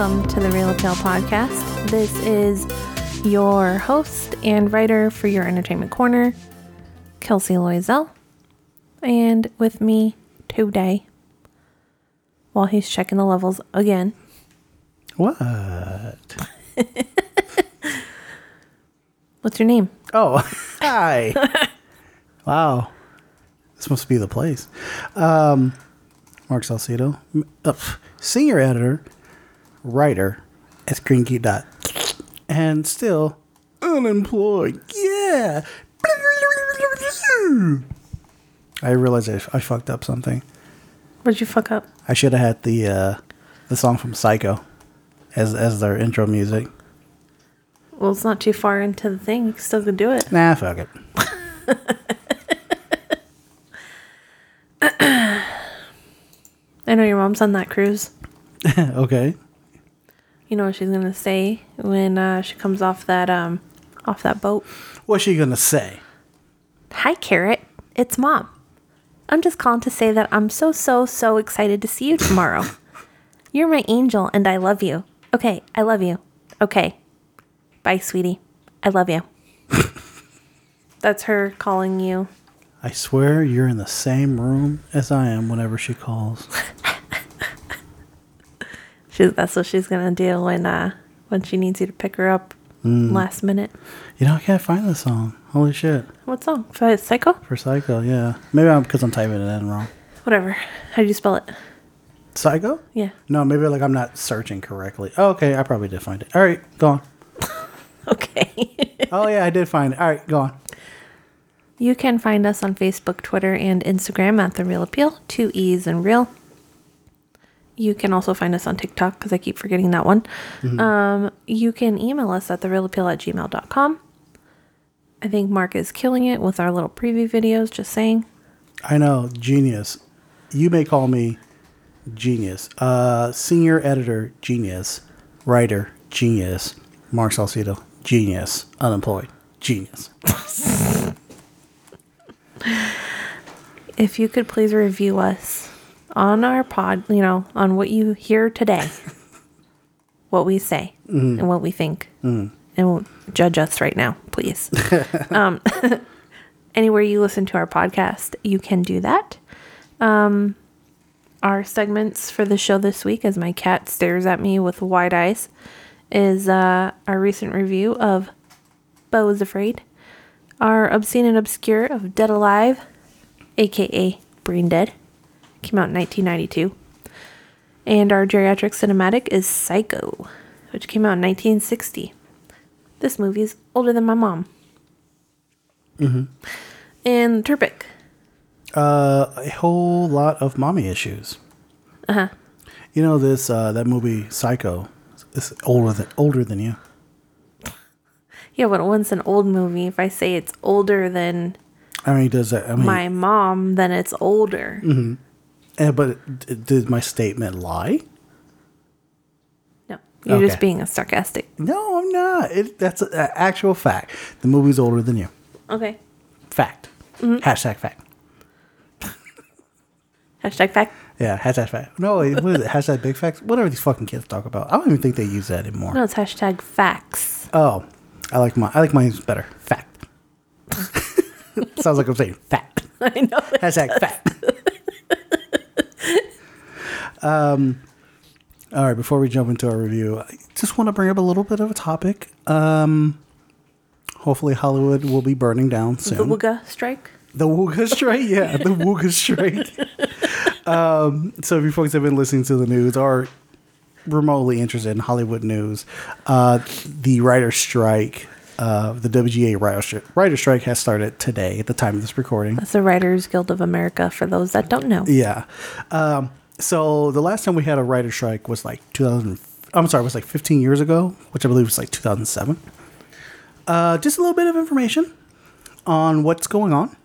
welcome to the Reel Appeal Podcast. This is your host and writer for your entertainment corner, Kelsey Loisel. And with me today, while he's checking the levels again, What? what's your name? Oh, hi. wow. This must be the place. Um, Mark Salcedo, uh, senior editor, writer at ScreenGeek. Dot, and still unemployed. Yeah. I realized I, I fucked up something. What'd you fuck up? I should have had the uh, the song from Psycho as as their intro music. Well, it's not too far into the thing. You still could do it. Nah, fuck it. I know your mom's on that cruise. okay. You know what she's gonna say when uh, she comes off that um off that boat. What's she gonna say? Hi, Carrot. It's Mom. I'm just calling to say that I'm so, so, so excited to see you tomorrow. You're my angel and I love you. Okay, I love you. Okay. Bye, sweetie. I love you. That's her calling you. I swear you're in the same room as I am whenever she calls. She, that's what she's gonna do when uh when she needs you to pick her up last minute. You know, I can't find the song. Holy shit. What song? For Psycho? For Psycho, yeah. Maybe I'm because I'm typing it in wrong. Whatever. How do you spell it? Psycho? Yeah. No, maybe like I'm not searching correctly. Oh, okay, I probably did find it. All right, go on. Okay. Oh, yeah, I did find it. All right, go on. You can find us on Facebook, Twitter, and Instagram at The Reel Appeal, two E's and real. You can also find us on TikTok because I keep forgetting that one. Um, you can email us at thereelappeal at gmail.com. I think Mark is killing it with our little preview videos, just saying. I know, genius. You may call me genius. Uh, senior editor, genius. Writer, genius. Mark Salcedo, genius. Unemployed, genius. If you could please review us on our pod, you know, on what you hear today, what we say and what we think, and we'll judge us right now, please. um, anywhere you listen to our podcast, you can do that. Um, our segments for the show this week, as my cat stares at me with wide eyes, is uh, our recent review of Beau is Afraid, our obscene and obscure of Dead Alive, aka Braindead, came out in 1992. And our geriatric cinematic is Psycho, which came out in 1960. This movie is older than my mom. Mm-hmm. And Turpic. Uh, a whole lot of mommy issues. Uh huh. You know this uh, that movie Psycho is older than older than you. Yeah, but once an old movie, if I say it's older than I mean, does that? I mean, my mom, then it's older. Eh, but d- did my statement lie? No, you're just being a sarcastic. No, I'm not. It, that's an actual fact. The movie's older than you. Okay. Fact. Hashtag fact. Hashtag fact. Yeah, hashtag fact. No, what is it? Hashtag big facts. Whatever these fucking kids talk about. I don't even think they use that anymore. No, it's hashtag facts. Oh, I like my. I like mine better. Fact. Sounds like I'm saying fact. I know. Hashtag fact. Um, all right, before we jump into our review, I just want to bring up a little bit of a topic. Um, hopefully, Hollywood will be burning down soon. The. Wooga strike. The Wooga strike, yeah, the Wooga strike. um, so, if you folks have been listening to the news or remotely interested in Hollywood news, uh, the writer strike, uh, the WGA writer, writer strike has started today at the time of this recording. That's the Writers Guild of America for those that don't know. Yeah. Um, so the last time we had a writer strike was like 2000. I'm sorry, it was like 15 years ago, which I believe was like 2007. Uh, just a little bit of information on what's going on.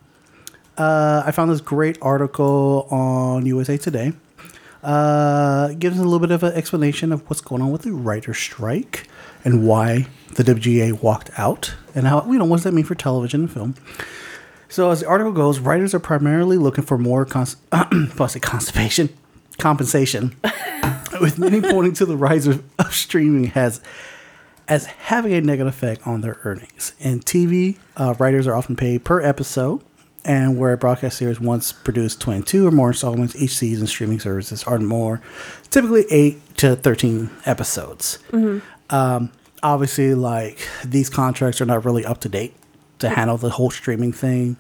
Uh, I found this great article on USA Today. Uh, gives a little bit of an explanation of what's going on with the writer strike and why the WGA walked out and how you know what does that mean for television and film. So as the article goes, writers are primarily looking for more cons- I'll constipation, compensation with many pointing to the rise of, of streaming has as having a negative effect on their earnings. In TV, uh, writers are often paid per episode, and where a broadcast series once produced 22 or more installments each season, streaming services are more, typically 8 to 13 episodes. Um, obviously, like these contracts are not really up to date to handle the whole streaming thing.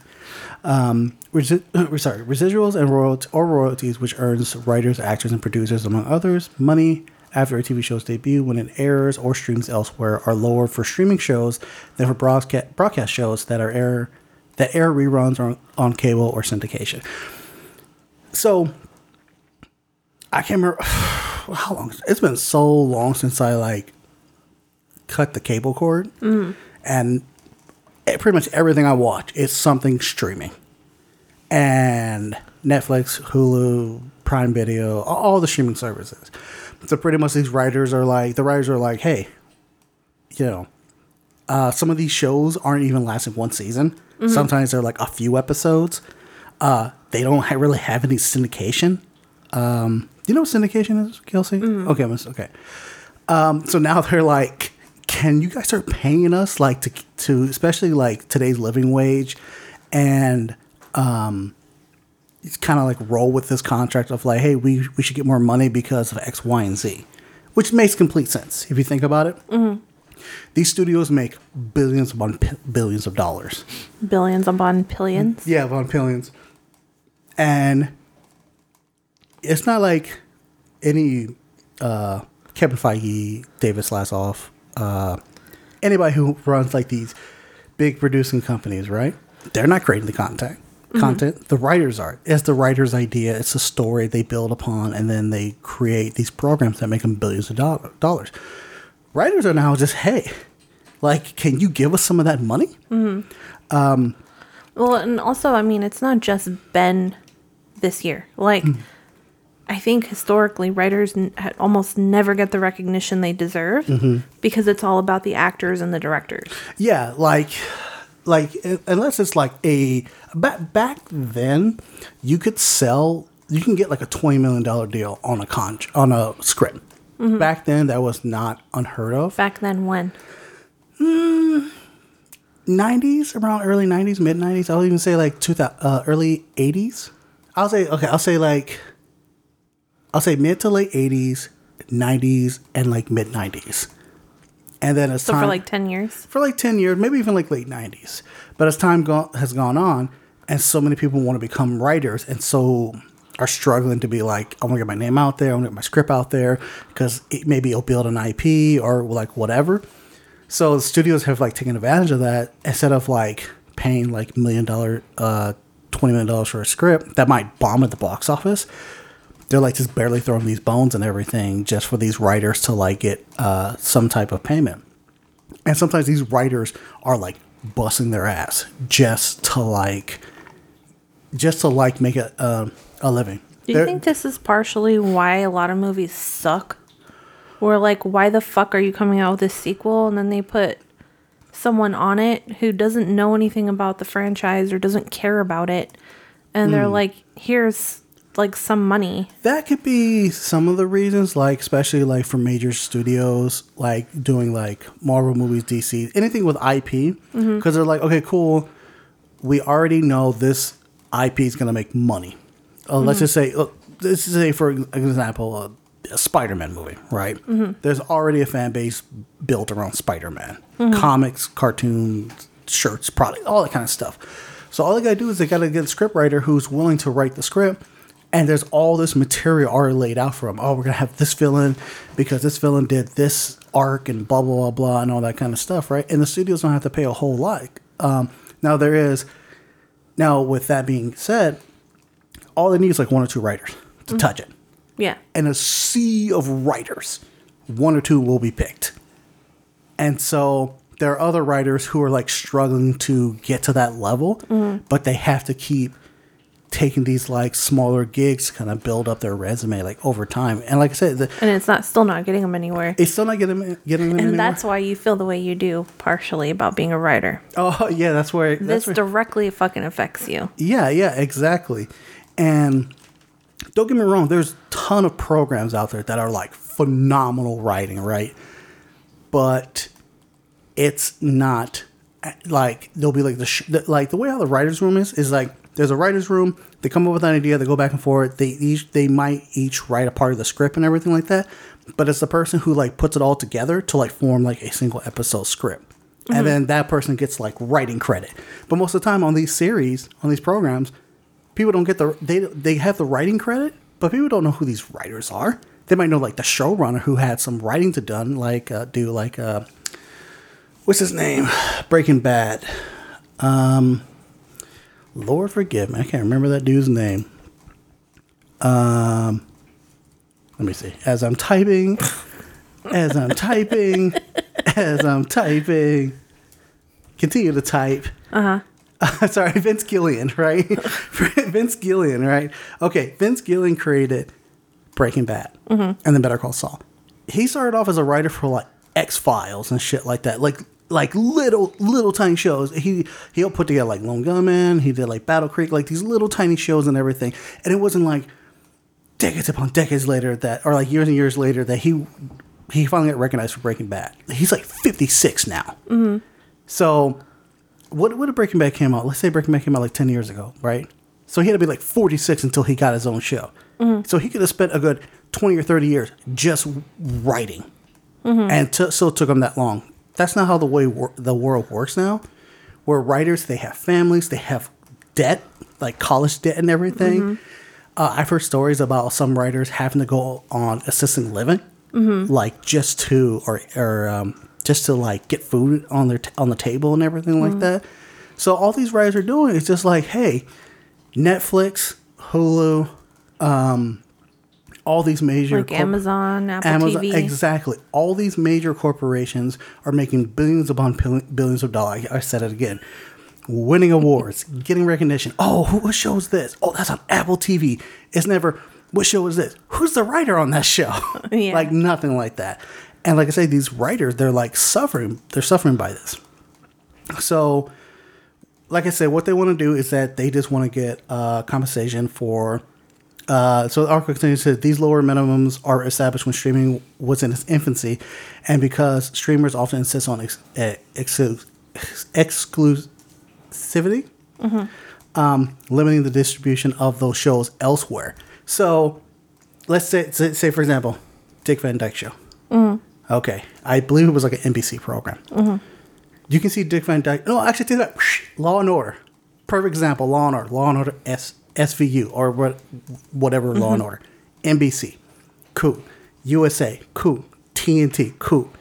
Um, resi- sorry, residuals and royalties or royalties, which earns writers, actors, and producers, among others, money after a TV show's debut when it airs or streams elsewhere, are lower for streaming shows than for broadcast broadcast shows that are air that air reruns on, on cable or syndication. So I can't remember how long it's been so long since I like cut the cable cord mm-hmm. and it- pretty much everything I watch is something streaming. And Netflix, Hulu, Prime Video, all, the streaming services. So pretty much these writers are like the writers are like, hey, you know, uh, some of these shows aren't even lasting one season. Sometimes they're like a few episodes. Uh, they don't ha- really have any syndication. Um, do you know what syndication is, Kelsey? Okay, miss- okay. Um, so now they're like, can you guys start paying us like to to especially like today's living wage, and um, it's kind of like roll with this contract of like, hey, we we should get more money because of X, Y, and Z, which makes complete sense if you think about it. These studios make billions upon p- billions of dollars. Billions upon billions. Yeah, Von Pillions. And it's not like any uh, Kevin Feige, David Zaslav, uh, anybody who runs like these big producing companies, right? They're not creating the content. Content. The writers are. It's the writer's idea. It's a story they build upon, and then they create these programs that make them billions of doll- dollars. Writers are now just, hey, like, can you give us some of that money? Well, and also, I mean, it's not just been this year. Like, Hmm. I think historically, writers n- almost never get the recognition they deserve Mm-hmm. because it's all about the actors and the directors. Yeah, like like unless it's like a back back then, you could sell you can get like a twenty million dollar deal on a con on a script. Back then, that was not unheard of. Back then, when? Nineties, around early nineties, mid nineties. I'll even say like two thousand uh, early eighties. I'll say okay. I'll say like I'll say mid to late eighties, nineties, and like mid nineties. And then as So time for like 10 years? for like 10 years, maybe even like late 90s. But as time go- has gone on, and so many people want to become writers, and so are struggling to be like, I want to get my name out there, I want to get my script out there, because it, maybe it'll build an IP or like whatever. So the studios have like taken advantage of that instead of like paying like million dollar, uh, twenty million dollars for a script that might bomb at the box office. They're like just barely throwing these bones and everything just for these writers to like get uh, some type of payment. And sometimes these writers are like busting their ass just to like, just to like make a uh, a living. Do you They're- think this is partially why a lot of movies suck? Or like, why the fuck are you coming out with this sequel and then they put someone on it who doesn't know anything about the franchise or doesn't care about it, and Hmm. they're like, here's like some money. that could be some of the reasons, like especially like for major studios, like doing like Marvel movies, DC, anything with IP, because they're like, okay, cool, we already know this IP is gonna make money. Uh, Let's just say, uh, let's just say for example, uh, a Spider-Man movie, right? There's already a fan base built around Spider-Man, comics, cartoons, shirts, product, all that kind of stuff. So all they gotta do is they gotta get a script writer who's willing to write the script, and there's all this material already laid out for them. Oh, we're gonna have this villain because this villain did this arc and blah blah blah blah and all that kind of stuff, right? And the studios don't have to pay a whole lot. Um, now there is. Now with that being said, all they need is like one or two writers to touch it Yeah. and a sea of writers, one or two will be picked. And so there are other writers who are like struggling to get to that level, but they have to keep taking these like smaller gigs kind of build up their resume like over time. And like I said, the, And it's not still not getting them anywhere. it's still not getting them getting them And anywhere. that's why you feel the way you do, partially about being a writer. oh yeah, that's where that's This where, directly fucking affects you. Yeah, yeah, exactly. And don't get me wrong, there's a ton of programs out there that are like phenomenal writing, right? But it's not eh, like they'll be like the, sh- the like the way how the writers room is is like there's a writers room they come up with an idea they go back and forth they each they might each write a part of the script and everything like that but it's the person who like puts it all together to like form like a single episode script and then that person gets like writing credit but most of the time on these series on these programs people don't get the they they have the writing credit but people don't know who these writers are they might know like the showrunner who had some writing to done like uh, do like uh what's his name? Breaking Bad. Um, Lord forgive me, I can't remember that dude's name. Um, let me see. As I'm typing, as I'm typing, as I'm typing, continue to type. Uh huh. sorry, Vince Gilligan, right? Vince Gilligan, right? Okay, Vince Gilligan created Breaking Bad and then Better Call Saul. He started off as a writer for like X Files and shit like that, like like little little tiny shows. He he'll put together like Lone Gunmen. He did like Battle Creek, like these little tiny shows and everything. And it wasn't like decades upon decades later that, or like years and years later that he he finally got recognized for Breaking Bad. He's like fifty six now. Mm-hmm. So what what did Breaking Bad came out? Let's say Breaking Bad came out like ten years ago, right? So he had to be like forty six until he got his own show. Mm-hmm. So he could have spent a good twenty or thirty years just writing, mm-hmm. and t- still took him that long. That's not how the way wor- the world works now. Where writers they have families, they have debt, like college debt and everything. Uh, I've heard stories about some writers having to go on assisted living, like just to or or um, just to like get food on their t- on the table and everything like that. So all these writers are doing is just like, hey, Netflix, Hulu, um, all these major Like corp- Amazon, Apple Amazon, TV. exactly. All these major corporations are making billions upon billions of dollars. I said it again. Winning awards, getting recognition. Oh, who, what show is this? Oh, that's on Apple TV. It's never, what show is this? Who's the writer on that show? Yeah. like nothing like that. And like I say, these writers, they're like suffering. They're suffering by this. So, like I said, what they want to do is that they just want to get uh, compensation for. Uh, so the article continues to say these lower minimums are established when streaming was in its infancy, and because streamers often insist on ex- eh, exclu- exclusivity, um, limiting the distribution of those shows elsewhere. So, let's say, say, say for example, Dick Van Dyke Show. Okay, I believe it was like an NBC program. You can see Dick Van Dyke. No, actually, take that. Law and Order. Perfect example. Law and Order. Law and Order S, SVU or what, whatever Law and Order. NBC. Cool. USA. Cool. TNT. Cool.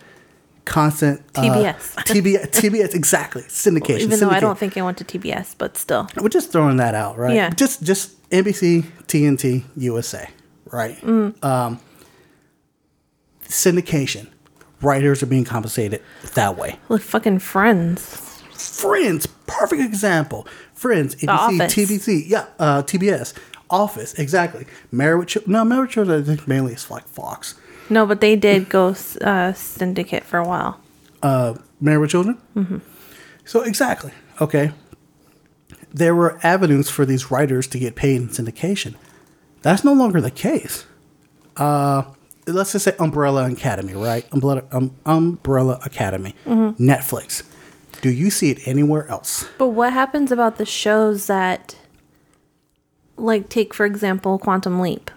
Constant. uh, TBS. TBS. TBS. Exactly. Syndication. Even though I don't think I went to TBS, but still. We're just throwing that out, right? Yeah. Just just NBC, TNT, USA, right? Um, syndication. Writers are being compensated that way. Like fucking Friends. Friends, perfect example. Friends, ABC, TBC, yeah, uh, TBS, Office, exactly. Married with Children. No, Married with Children, I think mainly is like Fox. No, but they did go uh, syndicate for a while. uh, Married with Children. Mm-hmm. So exactly, okay. There were avenues for these writers to get paid in syndication. That's no longer the case. Uh, let's just say Umbrella Academy, right? Umbrella, um, Umbrella Academy, Netflix. Do you see it anywhere else? But what happens about the shows that, like, take for example, Quantum Leap?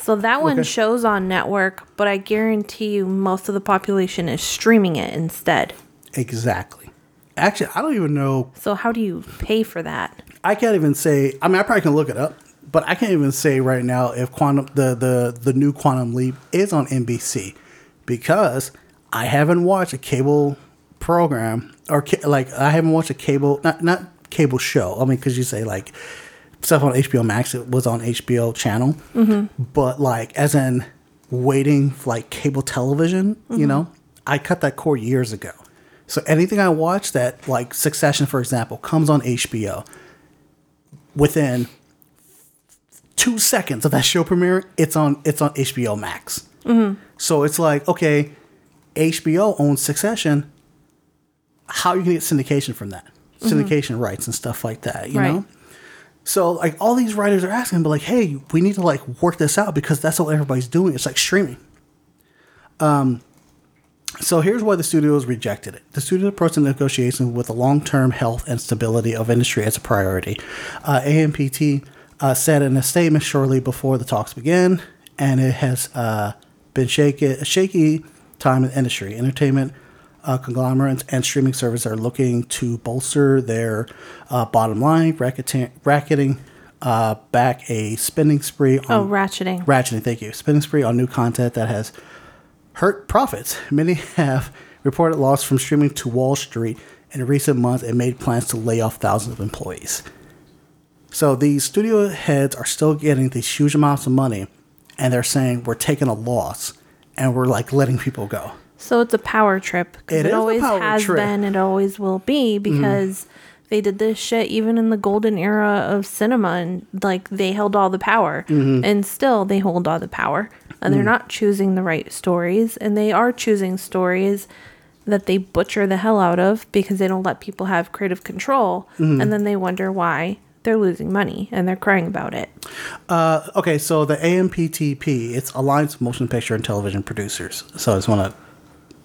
So that one Okay. shows on network, but I guarantee you most of the population is streaming it instead. Exactly. Actually, I don't even know So how do you pay for that? I can't even say. I mean, I probably can look it up, but I can't even say right now if quantum the the the new Quantum Leap is on NBC because I haven't watched a cable program or like I haven't watched a cable not not cable show. I mean, because you say like stuff on HBO Max it was on HBO channel, mm-hmm. but like as in waiting for like cable television, you mm-hmm. know, I cut that cord years ago. So anything I watch that like Succession, for example, comes on HBO within two seconds of that show premiere, it's on it's on HBO Max. Mm-hmm. So it's like, okay, HBO owns Succession. How are you gonna get syndication from that? Syndication rights and stuff like that, you Right. know? So like all these writers are asking, but like, hey, we need to like work this out because that's what everybody's doing. It's like streaming. Um, so here's why the studios rejected it. The studio approached the negotiations with the long-term health and stability of industry as a priority. Uh, AMPT uh, said in a statement shortly before the talks began, and it has uh, been shaky, a shaky time in the industry. Entertainment uh, conglomerates and streaming services are looking to bolster their uh, bottom line, racketing, racketing uh, back a spending spree on Oh, ratcheting. ratcheting. Thank you, spending spree on new content that has hurt profits. Many have reported loss from streaming to Wall Street in recent months and made plans to lay off thousands of employees. So these studio heads are still getting these huge amounts of money, and they're saying we're taking a loss and we're like letting people go. So it's a power trip. It It, is a always has trip. been. It always will be mm. because they did this shit even in the golden era of cinema, and like they held all the power, mm-hmm. and still they hold all the power, and they're mm. not choosing the right stories, and they are choosing stories that they butcher the hell out of because they don't let people have creative control, mm-hmm. and then they wonder why they're losing money and they're crying about it. Uh, okay, so the AMPTP, it's Alliance of Motion Picture and Television Producers. So I just want to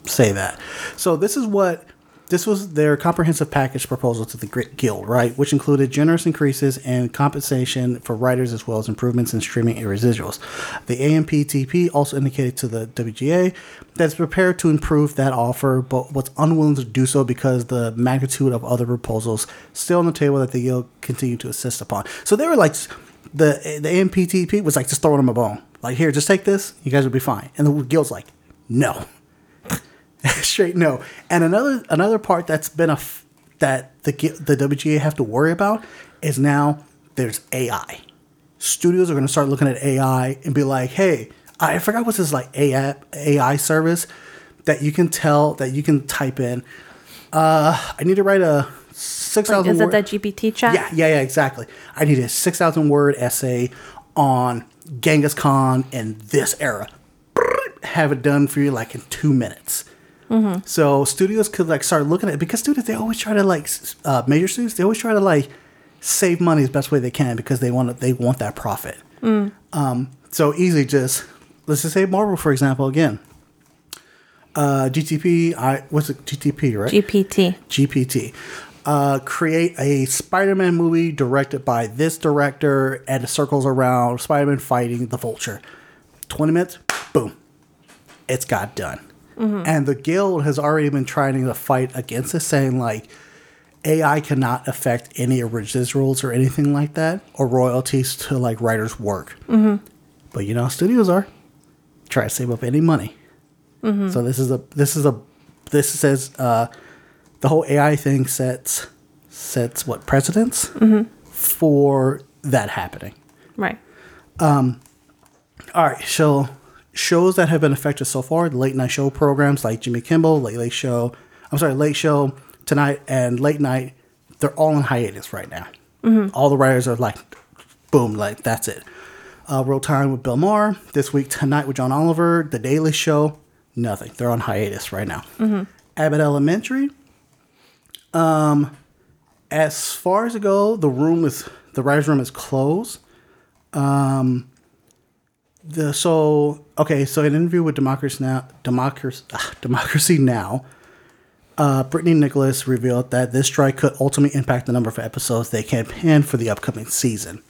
say that. So this is what this was their comprehensive package proposal to the guild, right? Which included generous increases in compensation for writers as well as improvements in streaming and residuals. The AMPTP also indicated to the WGA that it's prepared to improve that offer, but was unwilling to do so because the magnitude of other proposals still on the table that the guild continued to insist upon. So they were like the the AMPTP was like just throwing them a bone. Like here, just take this, you guys will be fine. And the guild's like, no, straight no. And another another part that's been a f- that the the WGA have to worry about is now there's AI. Studios are going to start looking at AI and be like, hey, I forgot what's this like AI AI service that you can tell that you can type in. Uh, I need to write a six thousand. Like, is it that GPT chat? Yeah, yeah, yeah, exactly. I need a 6,000 word essay on Genghis Khan in this era. Have it done for you like in two minutes. So studios could like start looking at it because studios they always try to like uh, major studios they always try to like save money as best way they can because they want they want that profit. Um, so easy just let's just say Marvel for example again. Uh, GTP I what's it GTP right? GPT. GPT. Uh, create a Spider-Man movie directed by this director, and it circles around Spider-Man fighting the Vulture. Twenty minutes, boom, it's got done. And the guild has already been trying to fight against this, saying like AI cannot affect any residuals or anything like that, or royalties to like writers' work. But you know, how studios are try to save up any money. So this is a this is a this says uh, the whole AI thing sets sets what precedents for that happening. Right. Um. All right, so shows that have been affected so far, late night show programs like Jimmy Kimmel, Late Late Show, I'm sorry, Late Show, Tonight, and Late Night, they're all in hiatus right now. All the writers are like, boom, like that's it. Uh, Real Time with Bill Maher, this week Tonight with John Oliver, The Daily Show, nothing. They're on hiatus right now. Abbott Elementary, um, as far as it go, the room is the writers' room is closed. The so okay so an interview with democracy now democracy ah, democracy now uh, brittani nichols revealed that this strike could ultimately impact the number of episodes they can plan for the upcoming season.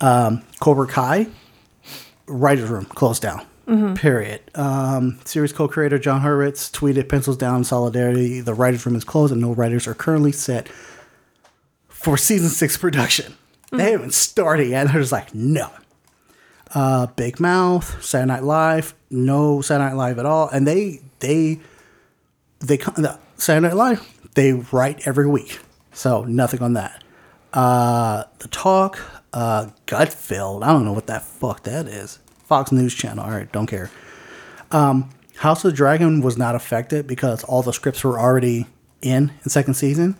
Um, cobra kai writers room closed down period. Um, series co-creator jon hurwitz tweeted pencils down in solidarity the writers room is closed and no writers are currently set for season six production. They haven't started yet they're just like no uh, Big Mouth, Saturday Night Live, no Saturday Night Live at all, and they they they come the Saturday Night Live they write every week, so nothing on that. Uh, the Talk, uh, Gutfeld. I don't know what that fuck that is. Fox News Channel. All right, don't care. Um, House of the Dragon was not affected because all the scripts were already in in second season.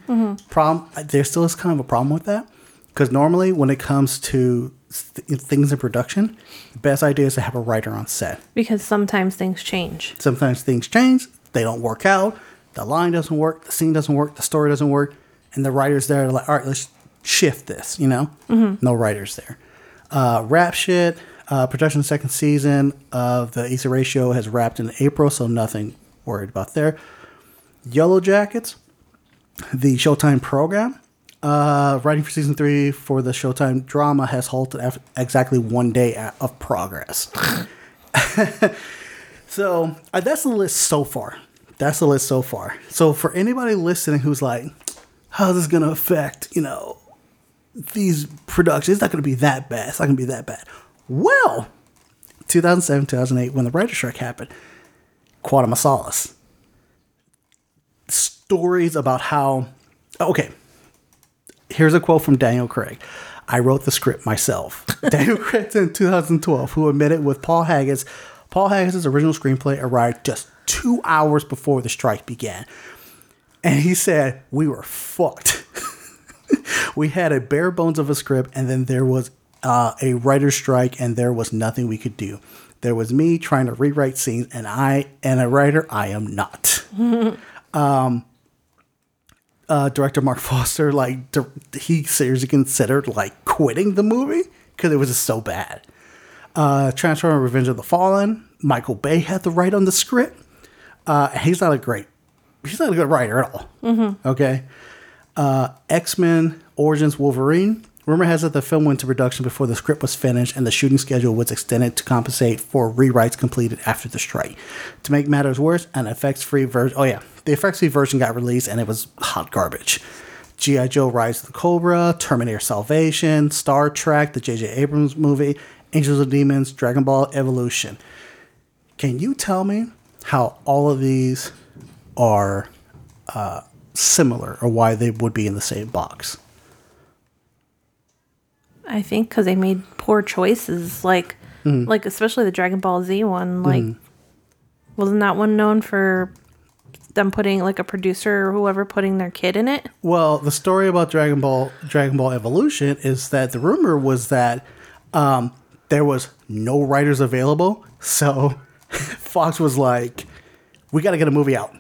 Problem there still is kind of a problem with that because normally when it comes to th- things in production, the best idea is to have a writer on set. Because sometimes things change. Sometimes things change, they don't work out, the line doesn't work, the scene doesn't work, the story doesn't work, and the writer's there are like, all right, let's shift this, you know? No writers there. Uh, rap shit, uh, production second season of the Issa Rae show has wrapped in April, so nothing worried about there. Yellowjackets, the Showtime program, uh, writing for season three for the Showtime drama has halted after exactly one day of progress. so uh, that's the list so far. That's the list so far. So for anybody listening who's like, how's this to affect, you know, these productions? It's not to be that bad. It's not to be that bad. Well, 2007, 2008, when the writer strike happened, Quantum of Solace. Stories about how, okay, here's a quote from Daniel Craig. I wrote the script myself. Daniel Craig in 2012, who admitted with Paul Haggis, Paul Haggis' original screenplay arrived just two hours before the strike began. And he said, We were fucked. we had a bare bones of a script, and then there was uh, a writer's strike, and there was nothing we could do. There was me trying to rewrite scenes, and I, and a writer, I am not uh, director Marc Forster, like di- he seriously considered like quitting the movie because it was just so bad. Uh, Transformer: Revenge of the Fallen. Michael Bay had the write on the script. Uh, he's not a great, he's not a good writer at all. Okay. Uh, X Men Origins Wolverine. Rumor has it the film went to production before the script was finished and the shooting schedule was extended to compensate for rewrites completed after the strike. To make matters worse, an effects free version. Oh, yeah. The effects free version got released and it was hot garbage. G.I. Joe Rise of the Cobra, Terminator Salvation, Star Trek, the J.J. Abrams movie, Angels and Demons, Dragon Ball Evolution. Can you tell me how all of these are uh, similar or why they would be in the same box? I think because they made poor choices, like like especially the Dragon Ball Z one. Like, wasn't that one known for them putting like a producer or whoever putting their kid in it? Well, the story about Dragon Ball Dragon Ball Evolution is that the rumor was that um, there was no writers available, so Fox was like, "We got to get a movie out."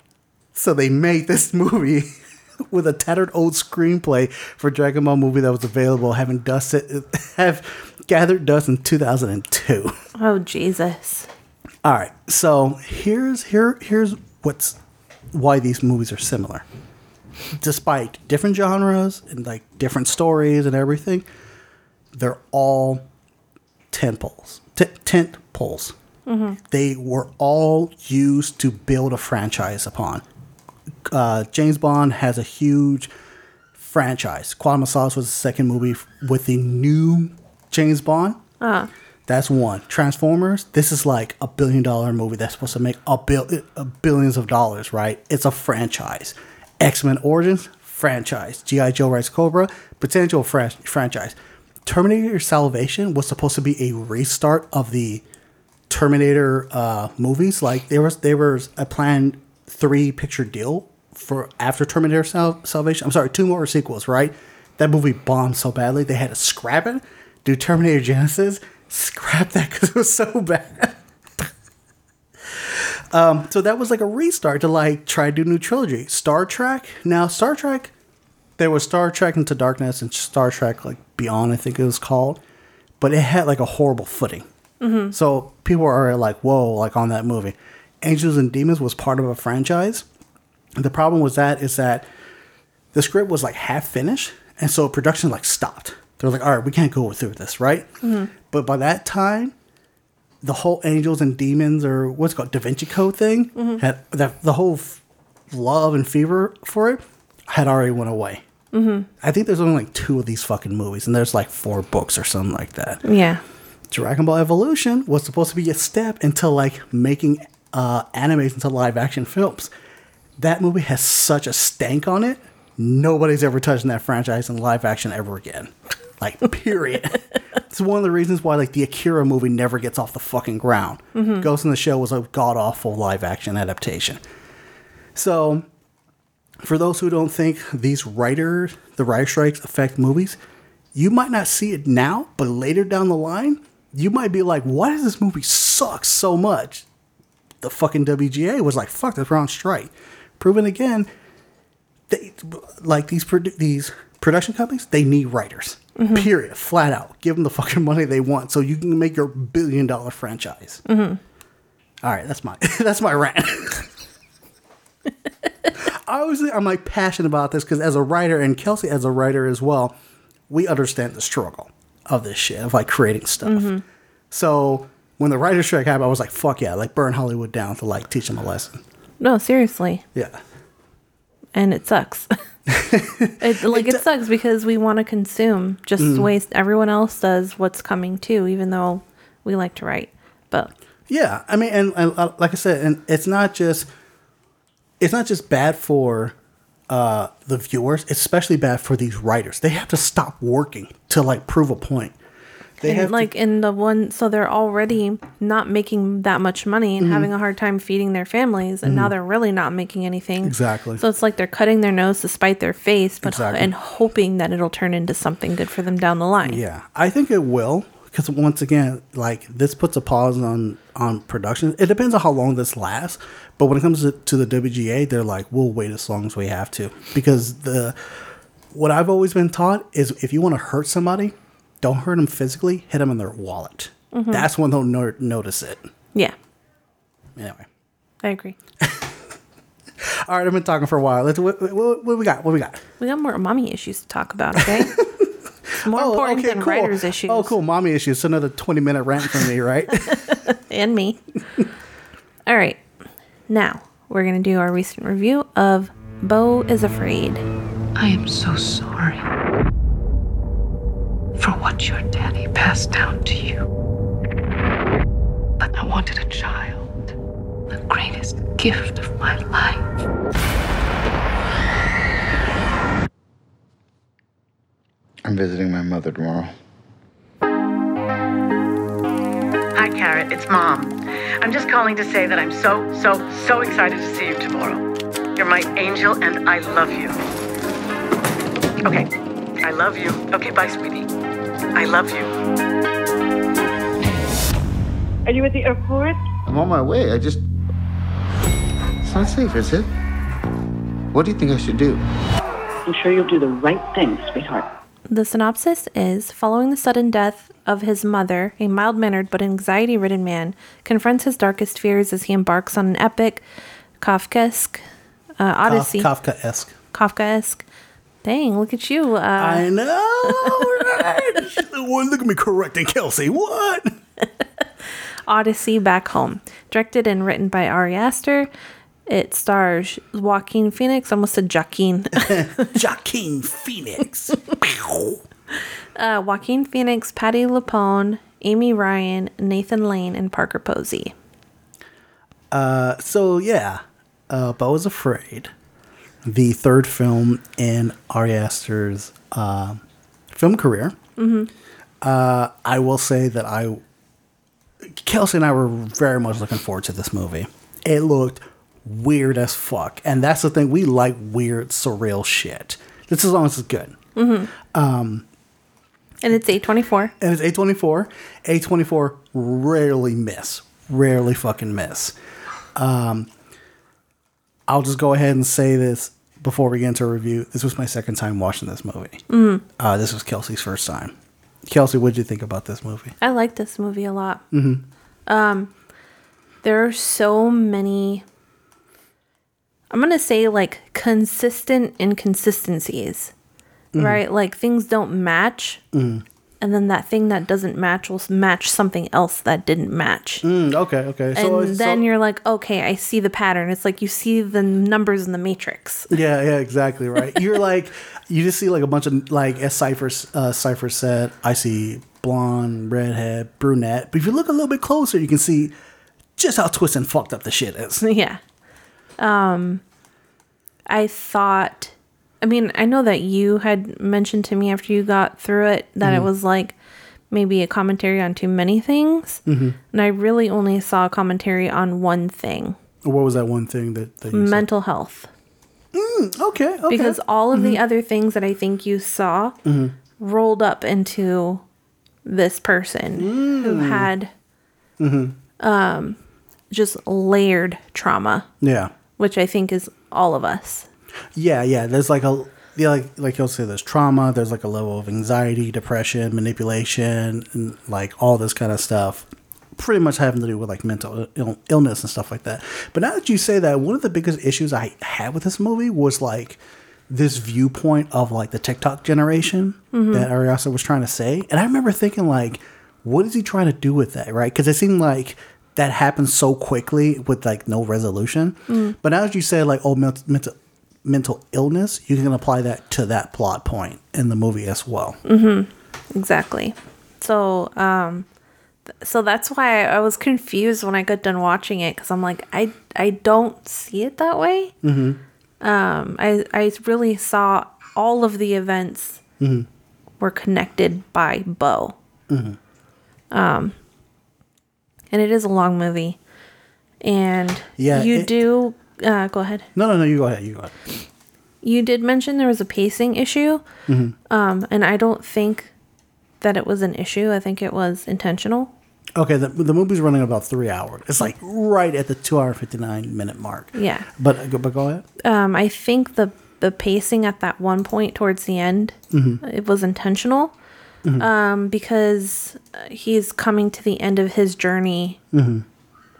So they made this movie with a tattered old screenplay for Dragon Ball movie that was available, having dusted have gathered dust in 2002. Oh Jesus! All right, so here's here here's what's why these movies are similar. Despite different genres and like different stories and everything, they're all tent poles. T- tent poles. Mm-hmm. They were all used to build a franchise upon. Uh, James Bond has a huge franchise. Quantum of Solace was the second movie with the new James Bond. That's one. Transformers. This is like a billion dollar movie that's supposed to make a bill uh, billions of dollars. Right? It's a franchise. X Men Origins franchise. GI Joe Rise Cobra potential fran- franchise. Terminator Salvation was supposed to be a restart of the Terminator uh, movies. Like there was there was a planned three picture deal for after Terminator Sal- Salvation. I'm sorry, two more sequels. Right? That movie bombed so badly they had to scrap it. Do Terminator Genisys scrap that because it was so bad. um, so that was like a restart to like try to do a new trilogy. Star Trek. Now Star Trek, there was Star Trek Into Darkness and Star Trek like Beyond, I think it was called, but it had like a horrible footing. So people are like, "Whoa!" Like on that movie. Angels and Demons was part of a franchise. The problem was that is that the script was like half finished, and so production like stopped. They're like, "All right, we can't go through this, right?" But by that time, the whole Angels and Demons or what's it called Da Vinci Code thing had that the whole f- love and fever for it had already went away. Mm-hmm. I think there's only like two of these fucking movies, and there's like four books or something like that. Yeah. Dragon Ball Evolution was supposed to be a step into like making uh, animes into live action films. That movie has such a stank on it. Nobody's ever touching that franchise in live action ever again. Like, period. it's one of the reasons why like the Akira movie never gets off the fucking ground. Mm-hmm. Ghost in the Shell was a god awful live action adaptation. So, for those who don't think these writers, the writer strikes affect movies, you might not see it now, but later down the line, you might be like, why does this movie suck so much? The fucking WGA was like, fuck, that's wrong strike. Proven again, they, like these produ- these production companies they need writers. Mm-hmm. Period. Flat out. Give them the fucking money they want so you can make your billion dollar franchise. Mm-hmm. All right, that's my that's my rant. I was I'm like passionate about this because as a writer and Kelsey as a writer as well, we understand the struggle of this shit of like creating stuff. Mm-hmm. So when the writer's strike happened, I was like, fuck yeah, like burn Hollywood down to like teach them a lesson. No, seriously. Yeah. And it sucks. it, like, it, sucks because we want to consume just Mm. the way everyone else does what's coming too, even though we like to write. But Yeah, I mean, and, and uh, like I said, and it's not just it's not just bad for uh, the viewers. It's especially bad for these writers. They have to stop working to like prove a point. They and have like to, in the one, so they're already not making that much money Mm-hmm. and having a hard time feeding their families, and now they're really not making anything. Exactly. So it's like they're cutting their nose to spite their face, but Exactly. and hoping that it'll turn into something good for them down the line. yeah, I think it will because once again, like this puts a pause on on production. It depends on how long this lasts, but when it comes to, to the WGA, they're like, we'll wait as long as we have to because the what I've always been taught is if you want to hurt somebody, don't hurt them physically, hit them in their wallet. Mm-hmm. That's when they'll no- notice it. Yeah, Anyway. I agree. All right, I've been talking for a while. Let's what, what, what we got? What we got? We got more mommy issues to talk about, okay? It's more oh, important than writers' issues. Oh, cool. Mommy issues. So another 20 minute rant from me, right? And me. All right. Now, we're going to do our recent review of Beau is Afraid. I am so sorry for what your daddy passed down to you. But I wanted a child, the greatest gift of my life. I'm visiting my mother tomorrow. Hi, Carrot. It's Mom. I'm just calling to say that I'm so, so, so excited to see you tomorrow. You're my angel, and I love you. Okay. I love you. Okay, bye, sweetie. I love you. Are you at the airport? I'm on my way. I just. It's not safe, is it? What do you think I should do? I'm sure you'll do the right thing, sweetheart. The synopsis is Following the sudden death of his mother, a mild mannered but anxiety ridden man confronts his darkest fears as he embarks on an epic, Kafkaesque uh, odyssey. Kafka esque. Kafkaesque. Dang, look at you. Uh, I know, right? Look at me correcting Kelsey. What? Odyssey Back Home. Directed and written by Ari Aster. It stars Joaquin Phoenix, almost a Joaquin. Joaquin Phoenix. uh, Joaquin Phoenix, Patti LuPone, Amy Ryan, Nathan Lane, and Parker Posey. Uh, so, yeah, uh, Beau is Afraid, the third film in Ari Aster's uh, film career. Uh, I will say that I, Kelsey and I were very much looking forward to this movie. It looked weird as fuck. And that's the thing, we like weird, surreal shit. This as long as it's good. And it's A24. and it's A24. A24 rarely miss. Rarely fucking miss. Um, I'll just go ahead and say this before we get into a review. This was my second time watching this movie. Uh, this was Kelsey's first time. Kelsey, what did you think about this movie? I like this movie a lot. Um, there are so many. I'm gonna say like consistent inconsistencies, right? Like things don't match, and then that thing that doesn't match will match something else that didn't match. Mm, okay, okay. So, and then so- you're like, okay, I see the pattern. It's like you see the numbers in the matrix. Yeah, yeah, exactly right. You're like, you just see like a bunch of like as Cypher uh, Cypher said. I see blonde, redhead, brunette. But if you look a little bit closer, you can see just how twisted and fucked up the shit is. yeah. Um, I thought. I mean, I know that you had mentioned to me after you got through it that it mm-hmm. was like maybe a commentary on too many things, mm-hmm. and I really only saw a commentary on one thing: What was that one thing that, that mental health. Mm, okay, okay. Because all of the mm-hmm. other things that I think you saw rolled up into this person who mm. had um, just layered trauma, yeah, which I think is all of us. Yeah, yeah. There's like a the like like you'll say there's trauma, there's like a level of anxiety, depression, manipulation, and like all this kind of stuff. Pretty much having to do with like mental Ill- illness and stuff like that. But now that you say that, one of the biggest issues I had with this movie was like this viewpoint of like the TikTok generation mm-hmm. that Ari Aster was trying to say. And I remember thinking like, what is he trying to do with that, right? Because it seemed like that happened so quickly with like no resolution. Mm. But now that you say like, oh, mental, mental mental illness, you can apply that to that plot point in the movie as well. Mm-hmm. Exactly. So, um, th- so that's why I was confused when I got done watching it because I'm like, I I don't see it that way. Mm-hmm. Um, I I really saw all of the events were connected by Beau. Um, and it is a long movie, and Yeah, you it- do. Uh, go ahead. No, no, no, you go ahead. You go ahead. You did mention there was a pacing issue, um, and I don't think that it was an issue. I think it was intentional. Okay, the, the movie's running about three hours. It's like right at the two hour fifty nine minute mark. Yeah. But but go ahead. Um, I think the the pacing at that one point towards the end it was intentional, um, because uh, he's coming to the end of his journey,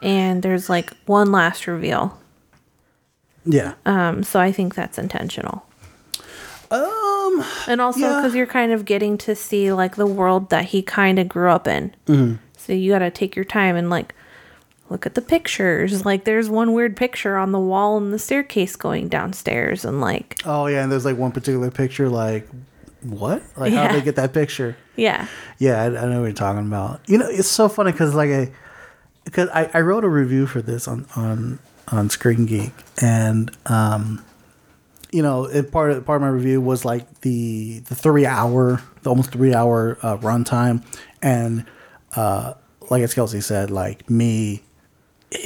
and there's like one last reveal. Yeah. Um, so I think that's intentional. Um. And also Yeah. because you're kind of getting to see like the world that he kind of grew up in. Mm-hmm. So you got to take your time and like look at the pictures. Like there's one weird picture on the wall in the staircase going downstairs and like Oh yeah, and there's like one particular picture. Like, what? Like, how did they get that picture? yeah. Yeah, I, I know what you're talking about. You know, it's so funny because like I, because I, I wrote a review for this on on on Screen Geek, and um, you know, it, part of part of my review was like the the three hour, the almost three hour uh, runtime, and uh, like as Kelsey said, like me.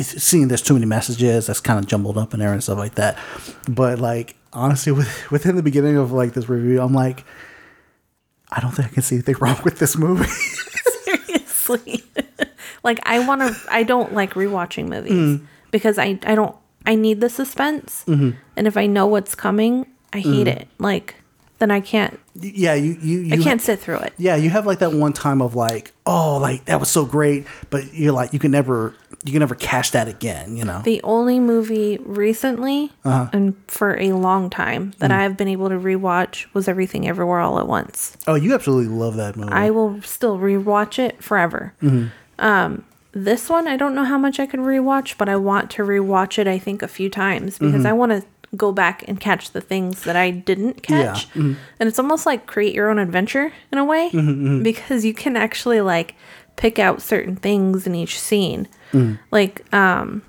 Seeing there's too many messages that's kind of jumbled up in there and stuff like that, but like honestly, with, within the beginning of like this review, I'm like, I don't think I can see anything wrong with this movie. Seriously. like I want to I don't like rewatching movies Mm. Because I I don't I need the suspense. Mm-hmm. And if I know what's coming, I hate it. Like then I can't yeah, you you, you I can't sit through it. Yeah, you have like that one time of like, oh, like that was so great, but you're like you can never you can never catch that again, you know. The only movie recently Uh-huh. and for a long time that Mm. I've been able to rewatch was Everything Everywhere All at Once. oh, you absolutely love that movie. I will still rewatch it forever. Mm-hmm. Um, this one, I don't know how much I could rewatch, but I want to rewatch it. I think a few times because Mm-hmm. I want to go back and catch the things that I didn't catch. Mm-hmm. And it's almost like create your own adventure in a way Mm-hmm, because you can actually like pick out certain things in each scene. Mm. Like, um,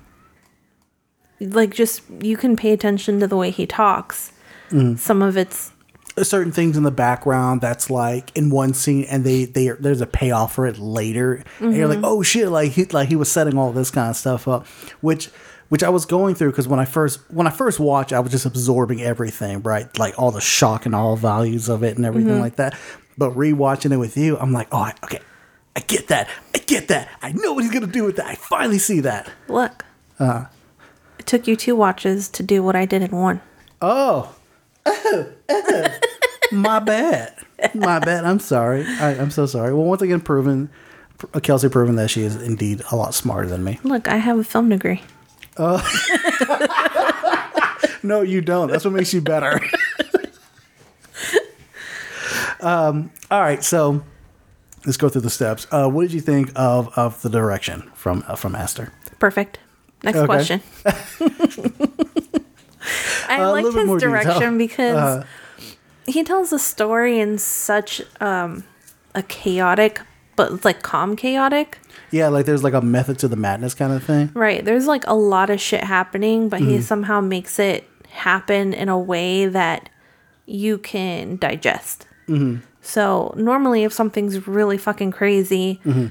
like just you can pay attention to the way he talks. Mm. Some of it's certain things in the background that's like in one scene and they they there's a payoff for it later. And you're like oh shit like he like he was setting all this kind of stuff up which which I was going through because when I first when I first watched I was just absorbing everything right? Like all the shock and all values of it and everything like that. But rewatching it with you I'm like oh I, okay I get that. I get that. I know what he's gonna do with that. I finally see that. Look. Uh-huh. It took you two watches to do what I did in one. Oh. My bad. My bad. I'm sorry. I, I'm so sorry. Well, once again, proven, Kelsey proven that she is indeed a lot smarter than me. Look, I have a film degree. No, you don't. That's what makes you better. um, all right. So let's go through the steps. Uh, what did you think of, of the direction from uh, from Aster? Perfect. Next Okay. question. I A like little bit more his detail. direction because Uh, he tells a story in such um, a chaotic, but like calm chaotic. yeah, like there's like a method to the madness kind of thing. Right. There's like a lot of shit happening, but Mm-hmm. he somehow makes it happen in a way that you can digest. Mm-hmm. So normally, if something's really fucking crazy, Mm-hmm.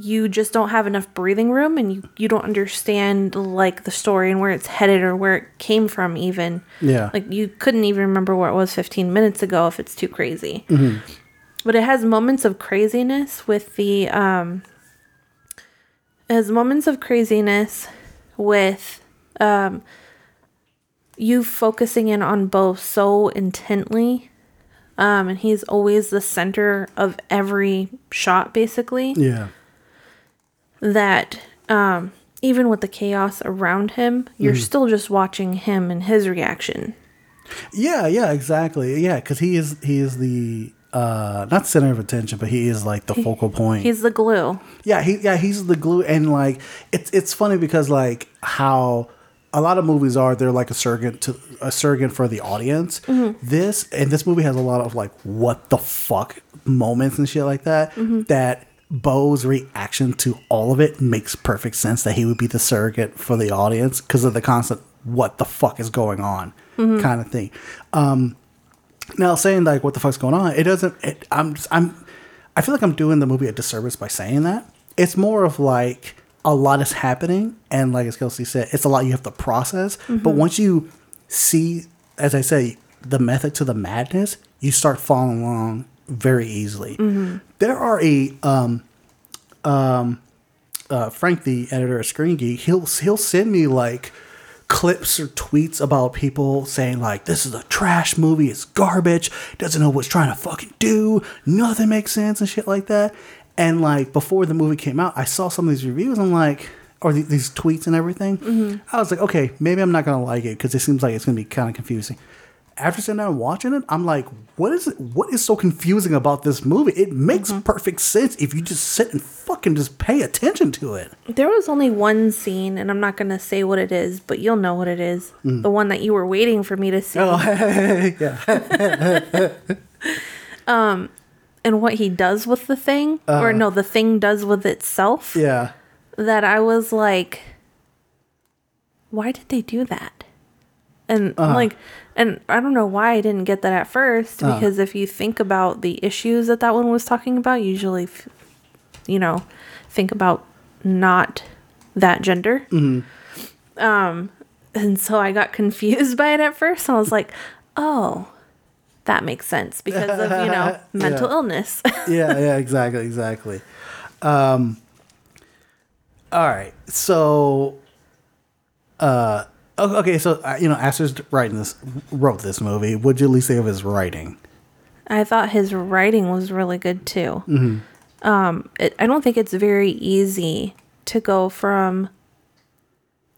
You just don't have enough breathing room, and you you don't understand like the story and where it's headed or where it came from. Even Yeah. like you couldn't even remember where it was 15 minutes ago if it's too crazy. Mm-hmm. But it has moments of craziness with the um it has moments of craziness with um you focusing in on Beau so intently. Um, and he's always the center of every shot, basically. Yeah. That um, even with the chaos around him, you're still just watching him and his reaction. Yeah, yeah, exactly. Yeah, because he is he is the uh not center of attention, but he is like the focal point. He's the glue. yeah, he yeah he's the glue, and like it's it's funny because like how a lot of movies are they're like a surrogate to a surrogate for the audience. This and this movie has a lot of like what the fuck moments and shit like that. That Beau's reaction to all of it makes perfect sense that he would be the surrogate for the audience because of the constant what the fuck is going on mm-hmm. kind of thing. Um, now saying like what the fuck's going on, it doesn't. It, I'm just, I'm I feel like I'm doing the movie a disservice by saying that. It's more of like a lot is happening, and like as Kelsey said, it's a lot you have to process. But mm-hmm. once you see, as I say, the method to the madness, you start following along very easily. Mm-hmm. There are a um, um, uh, Frank, the editor of Screen Geek, he'll he'll send me like clips or tweets about people saying like this is a trash movie, it's garbage, doesn't know what's trying to fucking do, nothing makes sense and shit like that. And like before the movie came out, I saw some of these reviews. I'm like, or th- these tweets and everything. I was like, okay, maybe I'm not gonna like it because it seems like it's gonna be kind of confusing. After sitting down and watching it, I'm like, what is it? What is so confusing about this movie? It makes perfect sense if you just sit and fucking just pay attention to it. There was only one scene, and I'm not going to say what it is, but you'll know what it is. The one that you were waiting for me to see. Oh, yeah. Um, and what he does with the thing, or no, the thing does with itself. Yeah. that I was like, why did they do that? And Uh-huh. like, and I don't know why I didn't get that at first Uh-huh. because if you think about the issues that that one was talking about, usually, f- you know, think about not that gender. Mm-hmm. Um, and so I got confused by it at first, and I was like, oh. That makes sense because of, you know, mental Yeah. illness. yeah, yeah, exactly, exactly. Um, all right, so, uh, Oh, okay, so uh, you know, Aster's writing this, wrote this movie. What'd you at least say of his writing? I thought his writing was really good too. Mm-hmm. Um, it, I don't think it's very easy to go from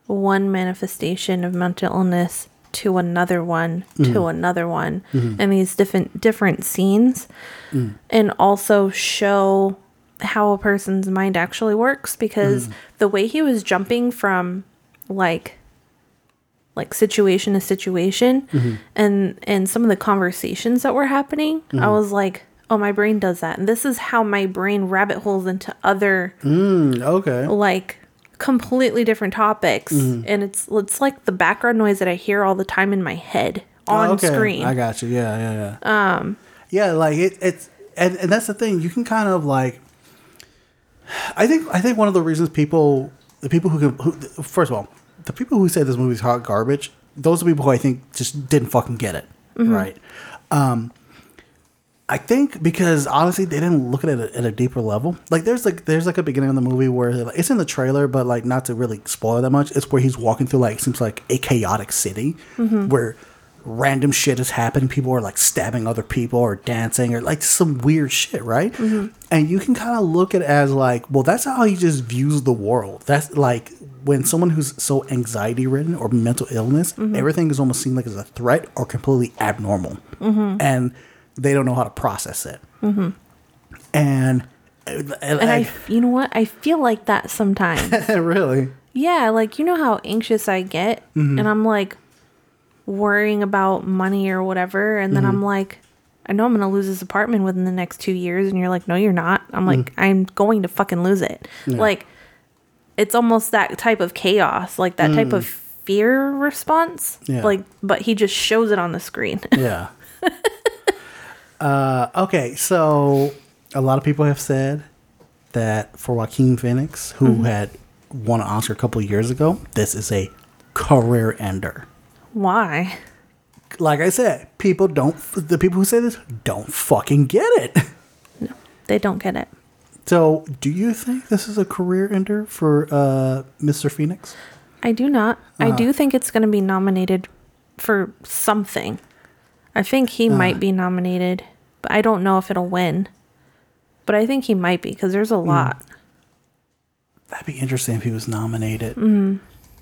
one manifestation of mental illness to another one to mm-hmm. another one mm-hmm. and these different different scenes mm. and also show how a person's mind actually works because mm. the way he was jumping from like like situation to situation and and some of the conversations that were happening i was like oh my brain does that and this is how my brain rabbit holes into other Mm, okay, like completely different topics and it's it's like the background noise that i hear all the time in my head on Oh, okay. screen I got you. Yeah, yeah, yeah. Um, yeah, like it, it's and and that's the thing. You can kind of like. I think I think one of the reasons people the people who can who, first of all the people who say this movie's hot garbage those are people who I think just didn't fucking get it right. Um, I think because honestly they didn't look at it at a deeper level. Like there's like there's like a beginning of the movie where like, it's in the trailer, but like not to really spoil that much. It's where he's walking through like seems like a chaotic city where random shit is happening. People are like stabbing other people or dancing or like some weird shit, right? Mm-hmm. And you can kind of look at it as like, well, that's how he just views the world. That's like when someone who's so anxiety ridden or mental illness, mm-hmm. everything is almost seen like as a threat or completely abnormal, mm-hmm. and they don't know how to process it. And and, and I, you know what i feel like that sometimes really, Yeah, like you know how anxious I get, Mm-hmm. and I'm like worrying about money or whatever, and then Mm-hmm. I'm like, I know I'm gonna lose this apartment within the next two years, and you're like, no, you're not. I'm like, Mm-hmm. I'm going to fucking lose it. Like, it's almost that type of chaos, like that type of fear response. Mm. Yeah. Like, but he just shows it on the screen. yeah. uh, okay, so a lot of people have said that for Joaquin Phoenix, who had won an Oscar a couple of years ago, this is a career ender. Why? Like I said, people don't. The people who say this don't fucking get it. No, they don't get it. So, do you think this is a career ender for uh, Mr. Phoenix? I do not. Uh-huh. I do think it's going to be nominated for something. I think he might be nominated, but I don't know if it'll win. But I think he might be because there's a lot. That'd be interesting if he was nominated. Mm-hmm.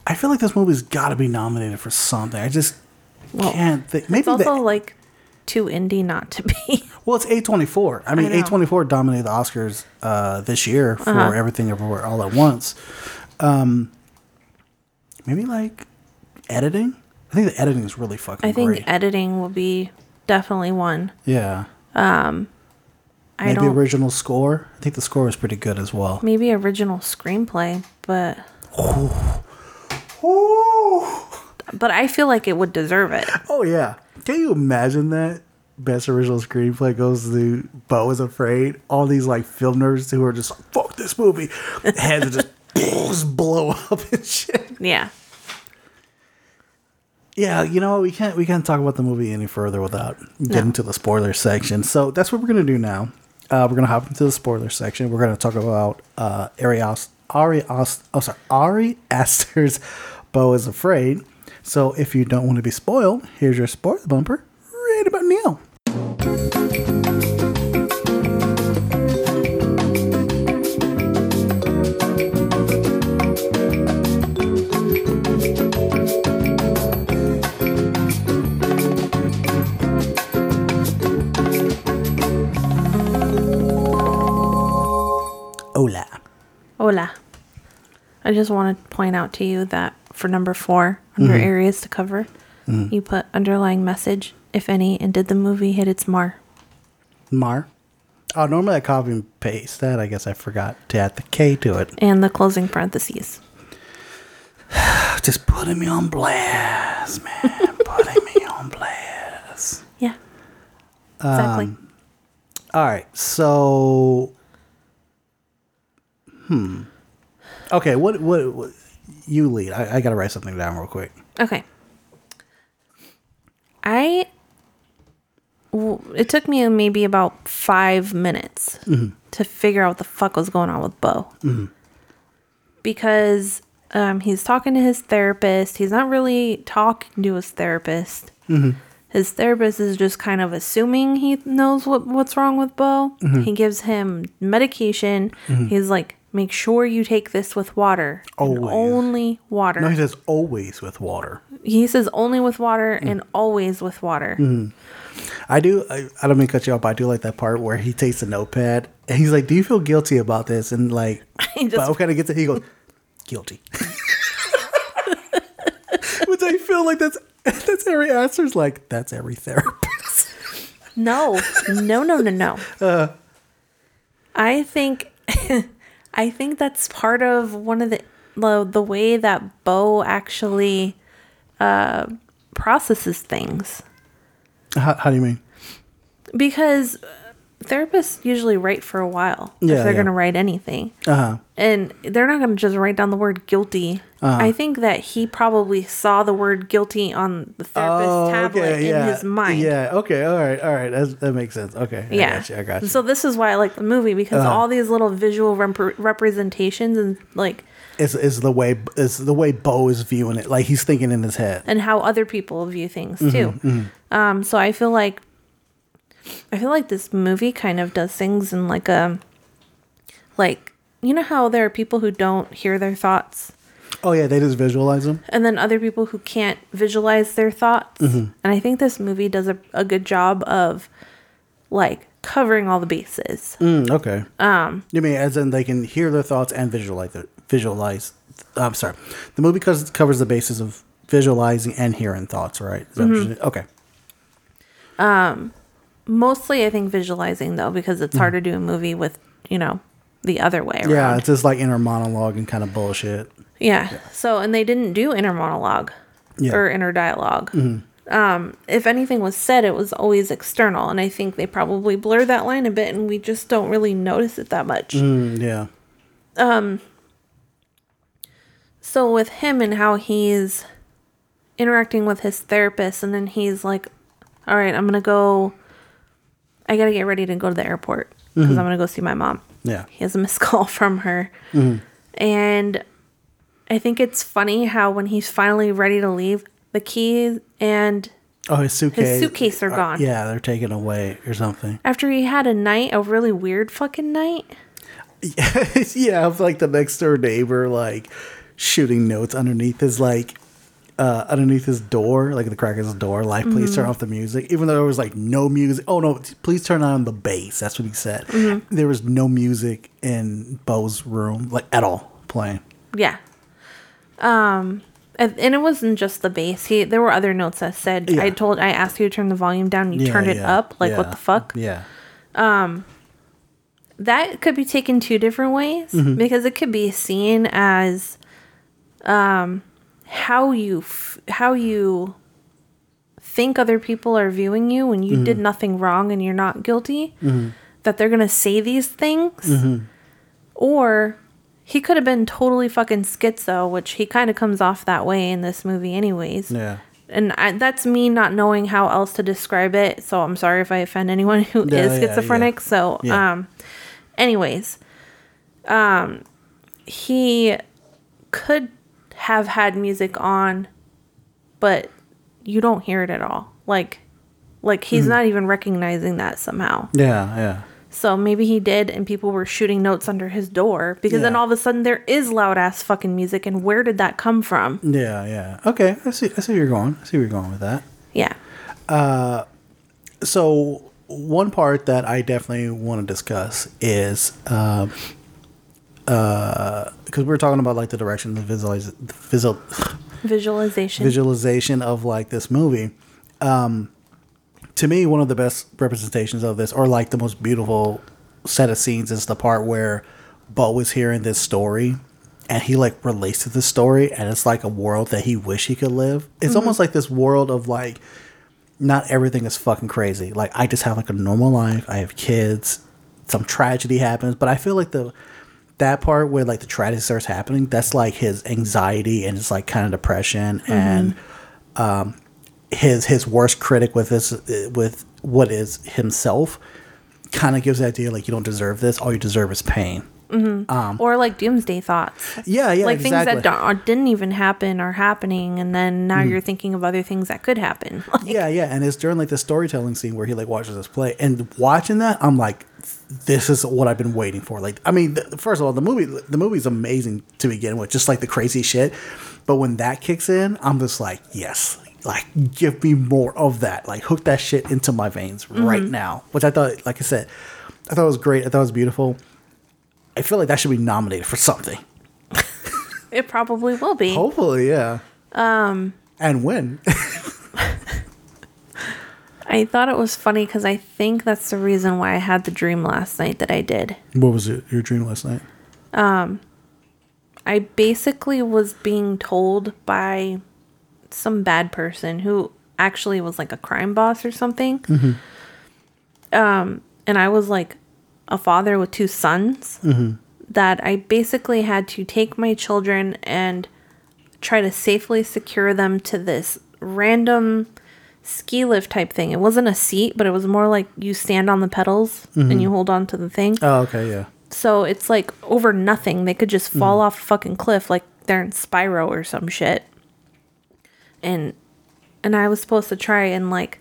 I feel like this movie's got to be nominated for something. I just Well, can't think. Maybe It's also the, like too indie not to be. well, it's A twenty four. I mean, I. A twenty four dominated the Oscars uh, this year for Uh-huh. Everything Everywhere All at Once. Um, maybe like editing. I think the editing is really fucking I think great. editing will be definitely one. yeah. I Maybe original score. I think the score was pretty good as well. maybe original screenplay, but but I feel like it would deserve it. Oh yeah. Can you imagine that? Best original screenplay goes to Beau is Afraid. All these like film nerds who are just like, fuck this movie. Heads are just, blow up and shit. Yeah. Yeah, you know, we can't we can't talk about the movie any further without getting to the spoiler section. So that's what we're gonna do now. Uh, we're gonna hop into the spoiler section. We're gonna talk about uh, Ari As- Ari As- oh sorry Ari Aster's Beau is Afraid. So if you don't want to be spoiled, here's your spoiler bumper right about now. Hola. Hola. I just want to point out to you that for number four, under Mm-hmm. areas to cover, you put underlying message, if any, and did the movie hit its mar? Mar. Oh, normally I copy and paste that. I guess I forgot to add the K to it. And the closing parentheses. Just putting me on blast, man. putting me on blast. Yeah. Exactly. Um, All right, so, hmm. Okay, what what, what you lead? I, I got to write something down real quick. Okay. I. w- It took me maybe about five minutes mm-hmm. to figure out what the fuck was going on with Beau. Mm-hmm. Because um, he's talking to his therapist. He's not really talking to his therapist. Mm-hmm. His therapist is just kind of assuming he knows what, what's wrong with Beau. He gives him medication. He's like, make sure you take this with water. and Always. only water. No, he says always with water. He says only with water and always with water. I do. I, I don't mean to cut you off, but I do like that part where he takes a notepad and he's like, "Do you feel guilty about this?" And like, He just- kind of gets it. He goes, "Guilty," which I feel like that's that's every answer's like that's every therapist. No, no, no, no, no. Uh. I think, I think that's part of one of the the, the way that Beau actually uh, processes things how, how do you mean? because therapists usually write for a while Yeah, if they're yeah. going to write anything. Uh huh. and they're not going to just write down the word guilty. Uh-huh. I think that he probably saw the word guilty on the therapist's tablet in his mind. Oh, Yeah. Okay. All right. All right. That's, that makes sense. Okay. I Yeah. got you. I got you. Uh-huh. So this is why I like the movie because all these little visual rep- representations and like is is the way is the way Beau is viewing it. Like he's thinking in his head. and how other people view things Mm-hmm, too. Um, so I feel like I feel like this movie kind of does things in like a like you know how there are people who don't hear their thoughts Oh yeah, they just visualize them. and then other people who can't visualize their thoughts. Mm-hmm. And I think this movie does a, a good job of like covering all the bases. Mm, okay. Um. You mean as in they can hear their thoughts and visualize it? Visualize. I'm sorry. The movie covers covers the basis of visualizing and hearing thoughts. Right. Is that Mm-hmm. Okay. Mostly, I think visualizing though, because it's hard to do a movie with you know the other way around. Yeah, it's just like inner monologue and kind of bullshit. Yeah. So, and they didn't do inner monologue Yeah. Mm-hmm. or inner dialog Um, if anything was said, it was always external, and I think they probably blurred that line a bit, and we just don't really notice it that much. Mm, yeah. Um. So with him and how he's interacting with his therapist, and then he's like, "All right, I'm gonna go. I gotta get ready to go to the airport because I'm gonna go see my mom." Yeah. He has a missed call from her, and I think it's funny how when he's finally ready to leave, the keys and Oh, his suitcase. his suitcase are uh, gone. yeah, they're taken away or something. after he had a night, a really weird fucking night. yeah, of like the next door neighbor like shooting notes underneath his like uh underneath his door, like the crack of his door, like please turn off the music. Even though there was like no music. Oh no, please turn on the bass. That's what he said. There was no music in Beau's room, like at all playing. Yeah. Um and, and it wasn't just the bass. He there were other notes that said Yeah. I told I asked you to turn the volume down, you Yeah, turned it yeah, up. Like what the fuck? Yeah. that could be taken two different ways Mm-hmm. because it could be seen as um how you f- how you think other people are viewing you when you Mm-hmm. did nothing wrong and you're not guilty that they're going to say these things Mm-hmm. or he could have been totally fucking schizo which he kind of comes off that way in this movie anyways Yeah. and I, that's me not knowing how else to describe it so i'm sorry if i offend anyone who is Yeah, yeah, schizophrenic yeah. so Yeah. um anyways um he could have had music on but you don't hear it at all like like he's Mm-hmm. not even recognizing that somehow Yeah, yeah. so maybe he did and people were shooting notes under his door because then all of a sudden there is loud ass fucking music and where did that come from Yeah, yeah. Okay, I see I see where you're going. I see where you're going with that. yeah Uh, so one part that I definitely want to discuss is um uh because we were talking about like the direction the visualiz- the visual visualization visualization of like this movie um to me one of the best representations of this or like the most beautiful set of scenes is the part where Beau is hearing this story and he like relates to the story and it's like a world that he wish he could live it's almost like this world of like not everything is fucking crazy. Like I just have like a normal life. I have kids. Some tragedy happens, but I feel like the that part where like the tragedy starts happening, that's like his anxiety and his like kind of depression and um his his worst critic with this with what is himself kind of gives the idea like you don't deserve this. All you deserve is pain. Mm-hmm. Um, or like doomsday thoughts Yeah, yeah, like exactly. things that don't, didn't even happen are happening and then now mm-hmm. you're thinking of other things that could happen Like, yeah, yeah, and it's during like the storytelling scene where he like watches us play, and watching that, I'm like, this is what I've been waiting for. Like, I mean, th- first of all, the movie, the movie's amazing to begin with, just like the crazy shit. But when that kicks in, I'm just like, yes, like give me more of that. Like hook that shit into my veins mm-hmm. right now. Which I thought, like I said, I thought it was great. I thought it was beautiful. I feel like that should be nominated for something. it probably will be Hopefully, yeah. Um, and when? i thought it was funny because i think that's the reason why i had the dream last night that i did what was it? Your dream last night? Um, i basically was being told by some bad person who actually was like a crime boss or something um and i was like a father with two sons mm-hmm. that i basically had to take my children and try to safely secure them to this random ski lift type thing it wasn't a seat but it was more like you stand on the pedals and mm-hmm. you hold on to the thing Oh, okay, yeah. so it's like over nothing. They could just fall mm-hmm. off a fucking cliff like they're in Spyro or some shit. And and I was supposed to try and like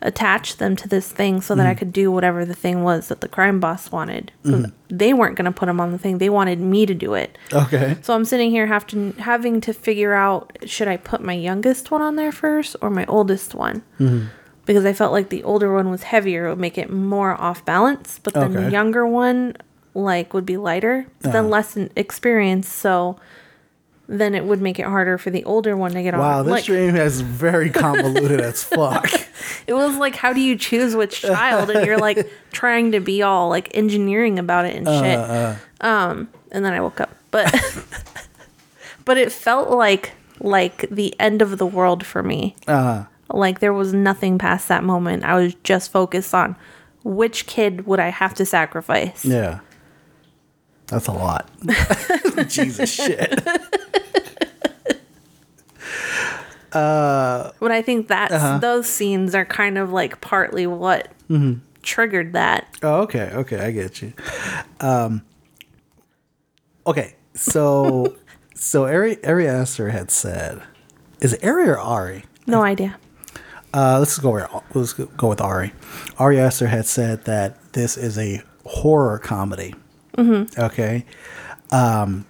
attach them to this thing so that I mm. could do whatever the thing was that the crime boss wanted. 'Cause mm. They weren't going to put them on the thing. They wanted me to do it. Okay. So I'm sitting here have to, having to figure out should I put my youngest one on there first or my oldest one? Mm-hmm. Because I felt like the older one was heavier, it would make it more off balance, but then the Okay. younger one like would be lighter, but then uh-huh. less experience, so then it would make it harder for the older one to get on. Wow, this like, dream is very convoluted as fuck. it was like how do you choose which child? And you're like trying to be all like engineering about it and shit. um and then i woke up. But but it felt like like the end of the world for me. Uh, like there was nothing past that moment. I was just focused on which kid would i have to sacrifice? Yeah. That's a lot. Jesus shit. but i think that Uh-huh. those scenes are kind of like partly what Mm-hmm. triggered that Oh, okay, okay, I get you. Um, okay, so so Ari Ari Aster had said is it Ari or Ari? No idea. Uh, let's go with let's go with Ari. Ari Aster had said that this is a horror comedy. Mm-hmm. Okay. Um,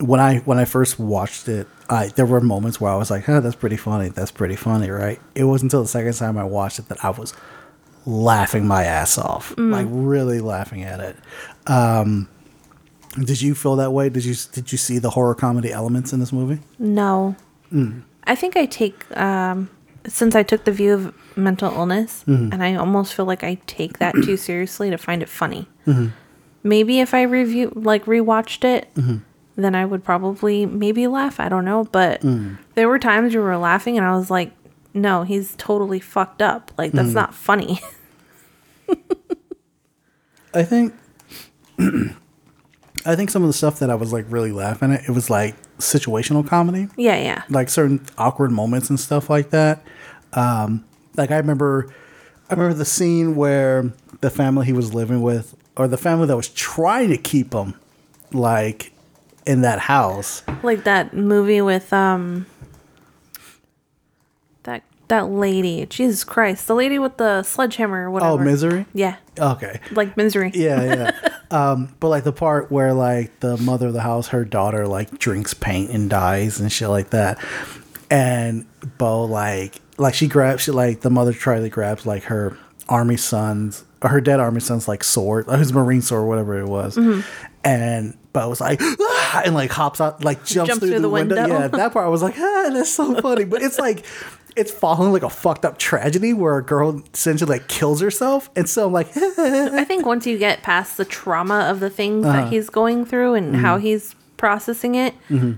when I when I first watched it, I there were moments where I was like, "Oh, that's pretty funny. That's pretty funny, right?" It wasn't until the second time I watched it that I was laughing my ass off, like really laughing at it. Um, did you feel that way? Did you did you see the horror comedy elements in this movie? No. I think I take um since I took the view of mental illness and I almost feel like I take that too seriously to find it funny. Maybe if I review like rewatched it, mm-hmm. then I would probably maybe laugh. I don't know, but mm. there were times you were laughing and I was like, "No, he's totally fucked up. Like that's mm. not funny." I think I think some of the stuff that I was like really laughing at, it was like situational comedy. yeah, yeah. Like certain awkward moments and stuff like that. Um, like I remember I remember the scene where the family he was living with or the family that was trying to keep him like in that house. Like that movie with um that that lady. Jesus Christ. The lady with the sledgehammer or whatever. Oh, misery? Yeah. Okay. Like misery. Yeah, yeah. um, but like the part where like the mother of the house, her daughter like drinks paint and dies and shit like that, and Beau like like she grabs she like the mother tries to grabs like her army son's her dead army son's like sword, or his marine sword, whatever it was, mm-hmm. and Beau was like "Ah!" and like hops out like jumps, through, the, window. window. Yeah, that part I was like ah, that's so funny, but it's like. It's following like a fucked up tragedy where a girl essentially like kills herself, and so I'm like, I think once you get past the trauma of the things that uh-huh. he's going through and how mm-hmm. he's processing it, mm-hmm.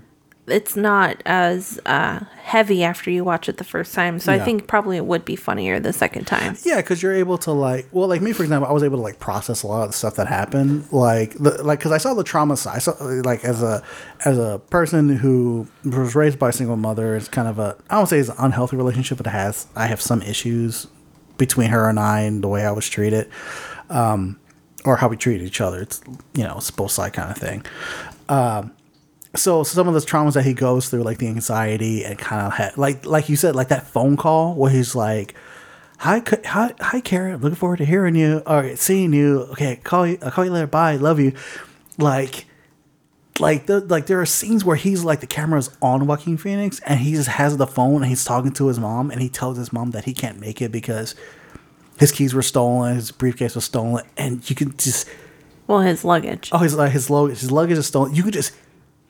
It's not as uh, heavy after you watch it the first time. So I think probably it would be funnier the second time. Yeah, because you're able to like, well, like me for example, I was able to like process a lot of the stuff that happened, like, the, like because I saw the trauma side. I saw like as a as a person who was raised by a single mother, it's kind of a I don't say it's an unhealthy relationship, but it has I have some issues between her and I and the way I was treated, um, or how we treated each other. It's you know it's both side kind of thing. Um, so some of the traumas that he goes through, like the anxiety and kind of ha- like like you said, like that phone call where he's like, "Hi, hi, hi, Karen. Looking forward to hearing you or seeing you. Okay, call you. I'll call you later. Bye. Love you." Like, like the like there are scenes where he's like the camera's on Joaquin Phoenix and he just has the phone and he's talking to his mom and he tells his mom that he can't make it because his keys were stolen, his briefcase was stolen, and you can just Well, his luggage. oh his like his luggage his luggage is stolen. You could just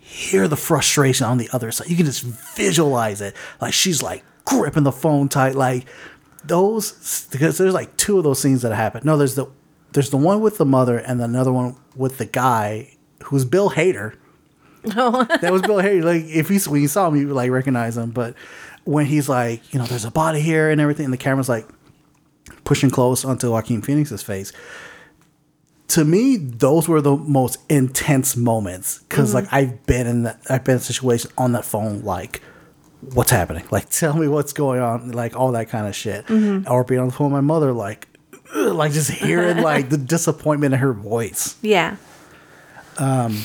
hear the frustration on the other side. You can just visualize it. Like she's like gripping the phone tight. Like those because there's like two of those scenes that happen. No, there's the there's the one with the mother and another one with the guy who's Bill Hader. Oh. that was Bill Hader. Like if you when you saw him, you would like recognize him. But when he's like, you know, there's a body here and everything, and the camera's like pushing close onto Joaquin Phoenix's face. To me, those were the most intense moments because, like, mm-hmm. I've been in that, I've been in a situation on that phone, like, what's happening? Like, tell me what's going on, like all that kind of shit, mm-hmm. or being on the phone with my mother, like, ugh, like just hearing like the disappointment in her voice. Yeah. Um,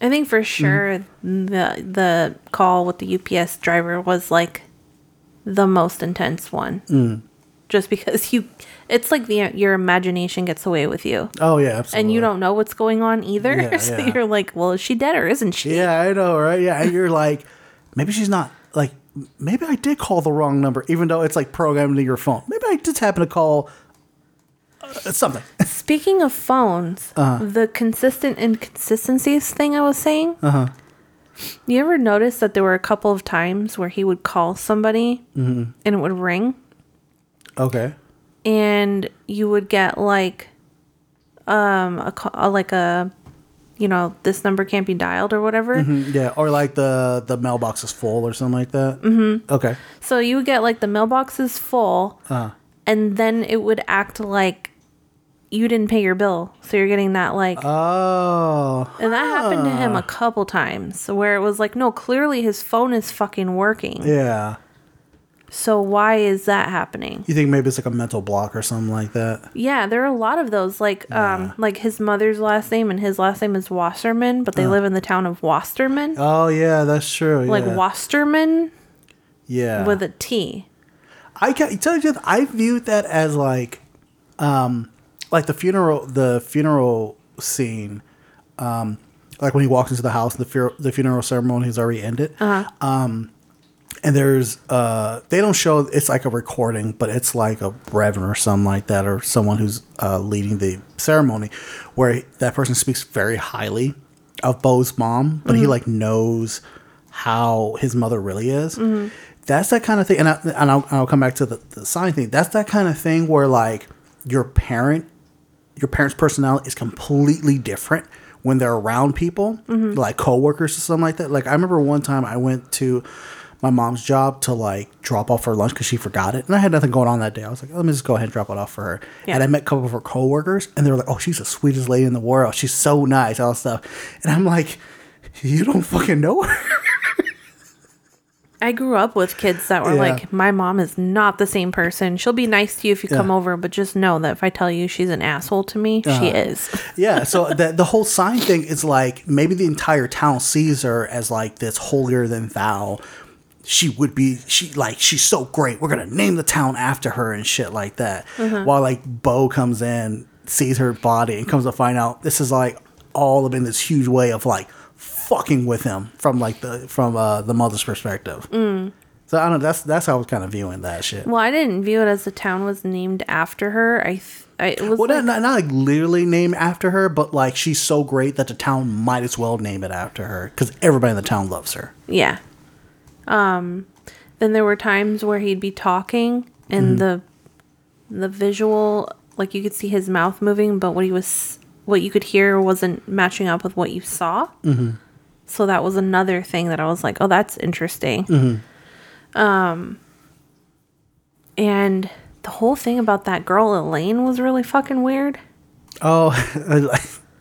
I think for mm-hmm. sure the the call with the UPS driver was like the most intense one. Mm. Just because you, it's like the your imagination gets away with you, Oh yeah, absolutely. and you don't know what's going on either. Yeah, so yeah. you're like, well, is she dead or isn't she? Yeah, I know, right? Yeah, and you're like, maybe she's not like, maybe I did call the wrong number, even though it's like programmed into your phone. Maybe I just happen to call uh, something. Speaking of phones, Uh-huh. the consistent inconsistencies thing I was saying. Uh Uh-huh. huh. You ever notice that there were a couple of times where he would call somebody Mm-hmm. and it would ring, Okay. And you would get like, um, a, a like a, you know, this number can't be dialed or whatever. Yeah, or like the the mailbox is full or something like that. Mm-hmm. Okay. So you would get like the mailbox is full, Uh-huh. and then it would act like you didn't pay your bill, so you're getting that like. Oh. And that happened to him a couple times where it was like, no, clearly his phone is fucking working. Yeah. So why is that happening? You think maybe it's like a mental block or something like that? Yeah, there are a lot of those. Like, um, like his mother's last name and his last name is Wasserman, but they live in the town of Wasterman. Oh yeah, that's true. like yeah. Wasterman yeah. with a T. I can tell you, I viewed that as like, um, like the funeral, the funeral scene, um, like when he walks into the house, the fu- the funeral ceremony has already ended. Uh Um, and there's uh, they don't show it's like a recording, but it's like a reverend or something like that, or someone who's uh, leading the ceremony, where that person speaks very highly of Beau's mom, but he like knows how his mother really is. That's that kind of thing, and, I, and I'll, I'll come back to the, the sign thing. That's that kind of thing where like your parent, your parent's personality is completely different when they're around people, like coworkers or something like that. Like I remember one time I went to my mom's job to like drop off her lunch because she forgot it, and I had nothing going on that day. I was like, let me just go ahead and drop it off for her. Yeah. And I met a couple of her coworkers, and they were like, "Oh, she's the sweetest lady in the world. She's so nice, all stuff." And I'm like, "You don't fucking know her." I grew up with kids that were Yeah. like, my mom is not the same person. She'll be nice to you if you come over, but just know that if I tell you she's an asshole to me, she uh-huh. is. yeah, so the the whole sign thing is like maybe the entire town sees her as like this holier than thou. She would be she like she's so great. We're gonna name the town after her and shit like that. While like Beau comes in, sees her body, and comes to find out this is like all been this huge way of like fucking with him from like the from uh, the mother's perspective. So I don't know. That's that's how I was kind of viewing that shit. Well, I didn't view it as the town was named after her. I, th- I it was Well, like, not, not, not like literally named after her, but like she's so great that the town might as well name it after her because everybody in the town loves her. yeah. Um, then there were times where he'd be talking and the the visual, like you could see his mouth moving, but what he was, what you could hear wasn't matching up with what you saw. Mm-hmm. So that was another thing that I was like, oh, that's interesting. Um, and the whole thing about that girl Elaine was really fucking weird. Oh,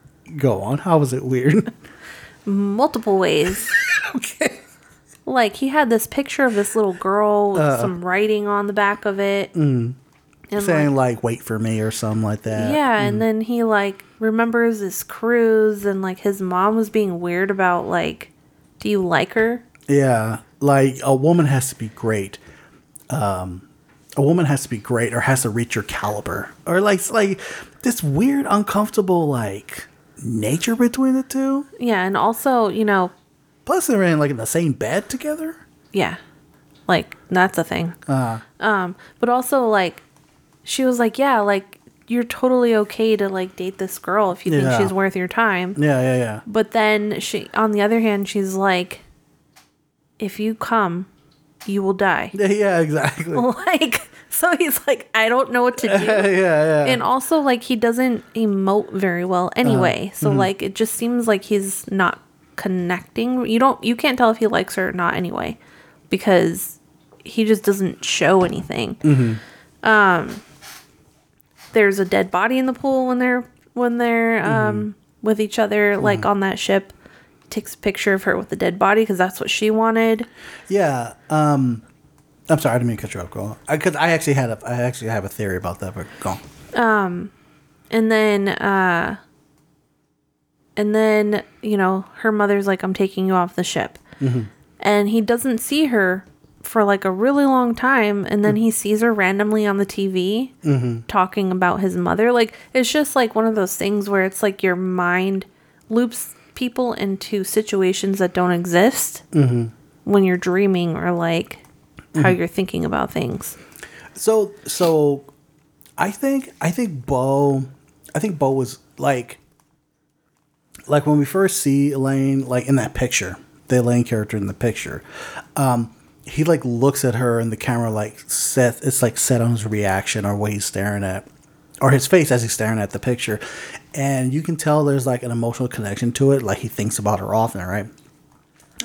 go on. How was it weird? multiple ways. okay. Like he had this picture of this little girl with uh. some writing on the back of it. Mm. And Saying like, like "wait for me" or something like that. yeah, and mm. then he like remembers this cruise and like his mom was being weird about like, do you like her? Yeah, like a woman has to be great. Um, a woman has to be great or has to reach your caliber, or like like this weird, uncomfortable like nature between the two. Yeah, and also you know, Plus, they're in like in the same bed together. yeah, like that's a thing. Um, but also like, she was like, yeah, like you're totally okay to like date this girl if you Yeah. think she's worth your time. Yeah, yeah, yeah. But then she, on the other hand, she's like, if you come, you will die. Yeah, exactly. like, so he's like, I don't know what to do. yeah, yeah. And also, like, he doesn't emote very well anyway. Uh-huh. so, Mm-hmm. like, it just seems like he's not connecting. You don't, you can't tell if he likes her or not anyway, because he just doesn't show anything. Mm-hmm. Um, there's a dead body in the pool when they're when they're Mm-hmm. um with each other, like on that ship. Takes a picture of her with the dead body because that's what she wanted. Yeah. Um, I'm sorry, I didn't mean to cut you off. Go on. Because I, actually had a, I actually have a theory about that, but go on. And then, uh, and then, you know, her mother's like, I'm taking you off the ship. Mm-hmm. And he doesn't see her for like a really long time. And then he sees her randomly on the TV mm-hmm. talking about his mother. Like, it's just like one of those things where it's like your mind loops people into situations that don't exist mm-hmm. when you're dreaming or like how you're thinking about things. So, so I think, I think Beau, I think Beau was like, like when we first see Elaine, like in that picture, the Elaine character in the picture, um, he like looks at her and the camera like set, it's like set on his reaction or what he's staring at. or his face as he's staring at the picture, and you can tell there's like an emotional connection to it. Like he thinks about her often, right?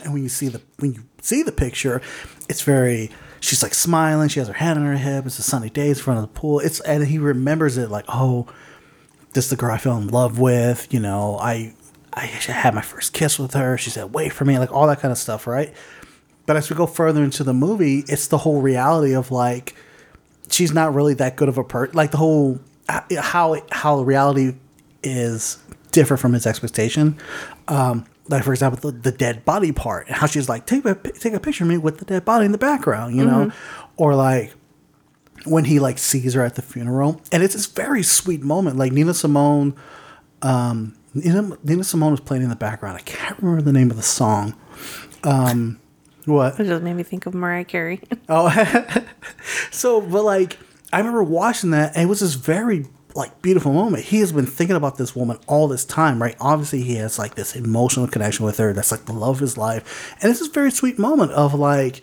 And when you see the when you see the picture, it's very. She's like smiling. She has her hand on her hip. It's a sunny day in front of the pool. It's and he remembers it like, oh, this is the girl I fell in love with. You know, I I actually had my first kiss with her. She said, wait for me, like all that kind of stuff, right? but as we go further into the movie, it's the whole reality of like she's not really that good of a person. Like the whole how how reality is different from his expectation. Um, like for example, the, the dead body part and how she's like take a take a picture of me with the dead body in the background, you know, or like when he like sees her at the funeral, and it's this very sweet moment. Like Nina Simone, um, Nina, Nina Simone was playing in the background. I can't remember the name of the song. Um, what? It just made me think of Mariah Carey. Oh, so but like I remember watching that, and it was this very like beautiful moment. He has been thinking about this woman all this time, right? Obviously, he has like this emotional connection with her. That's like the love of his life, and it's this very sweet moment of like,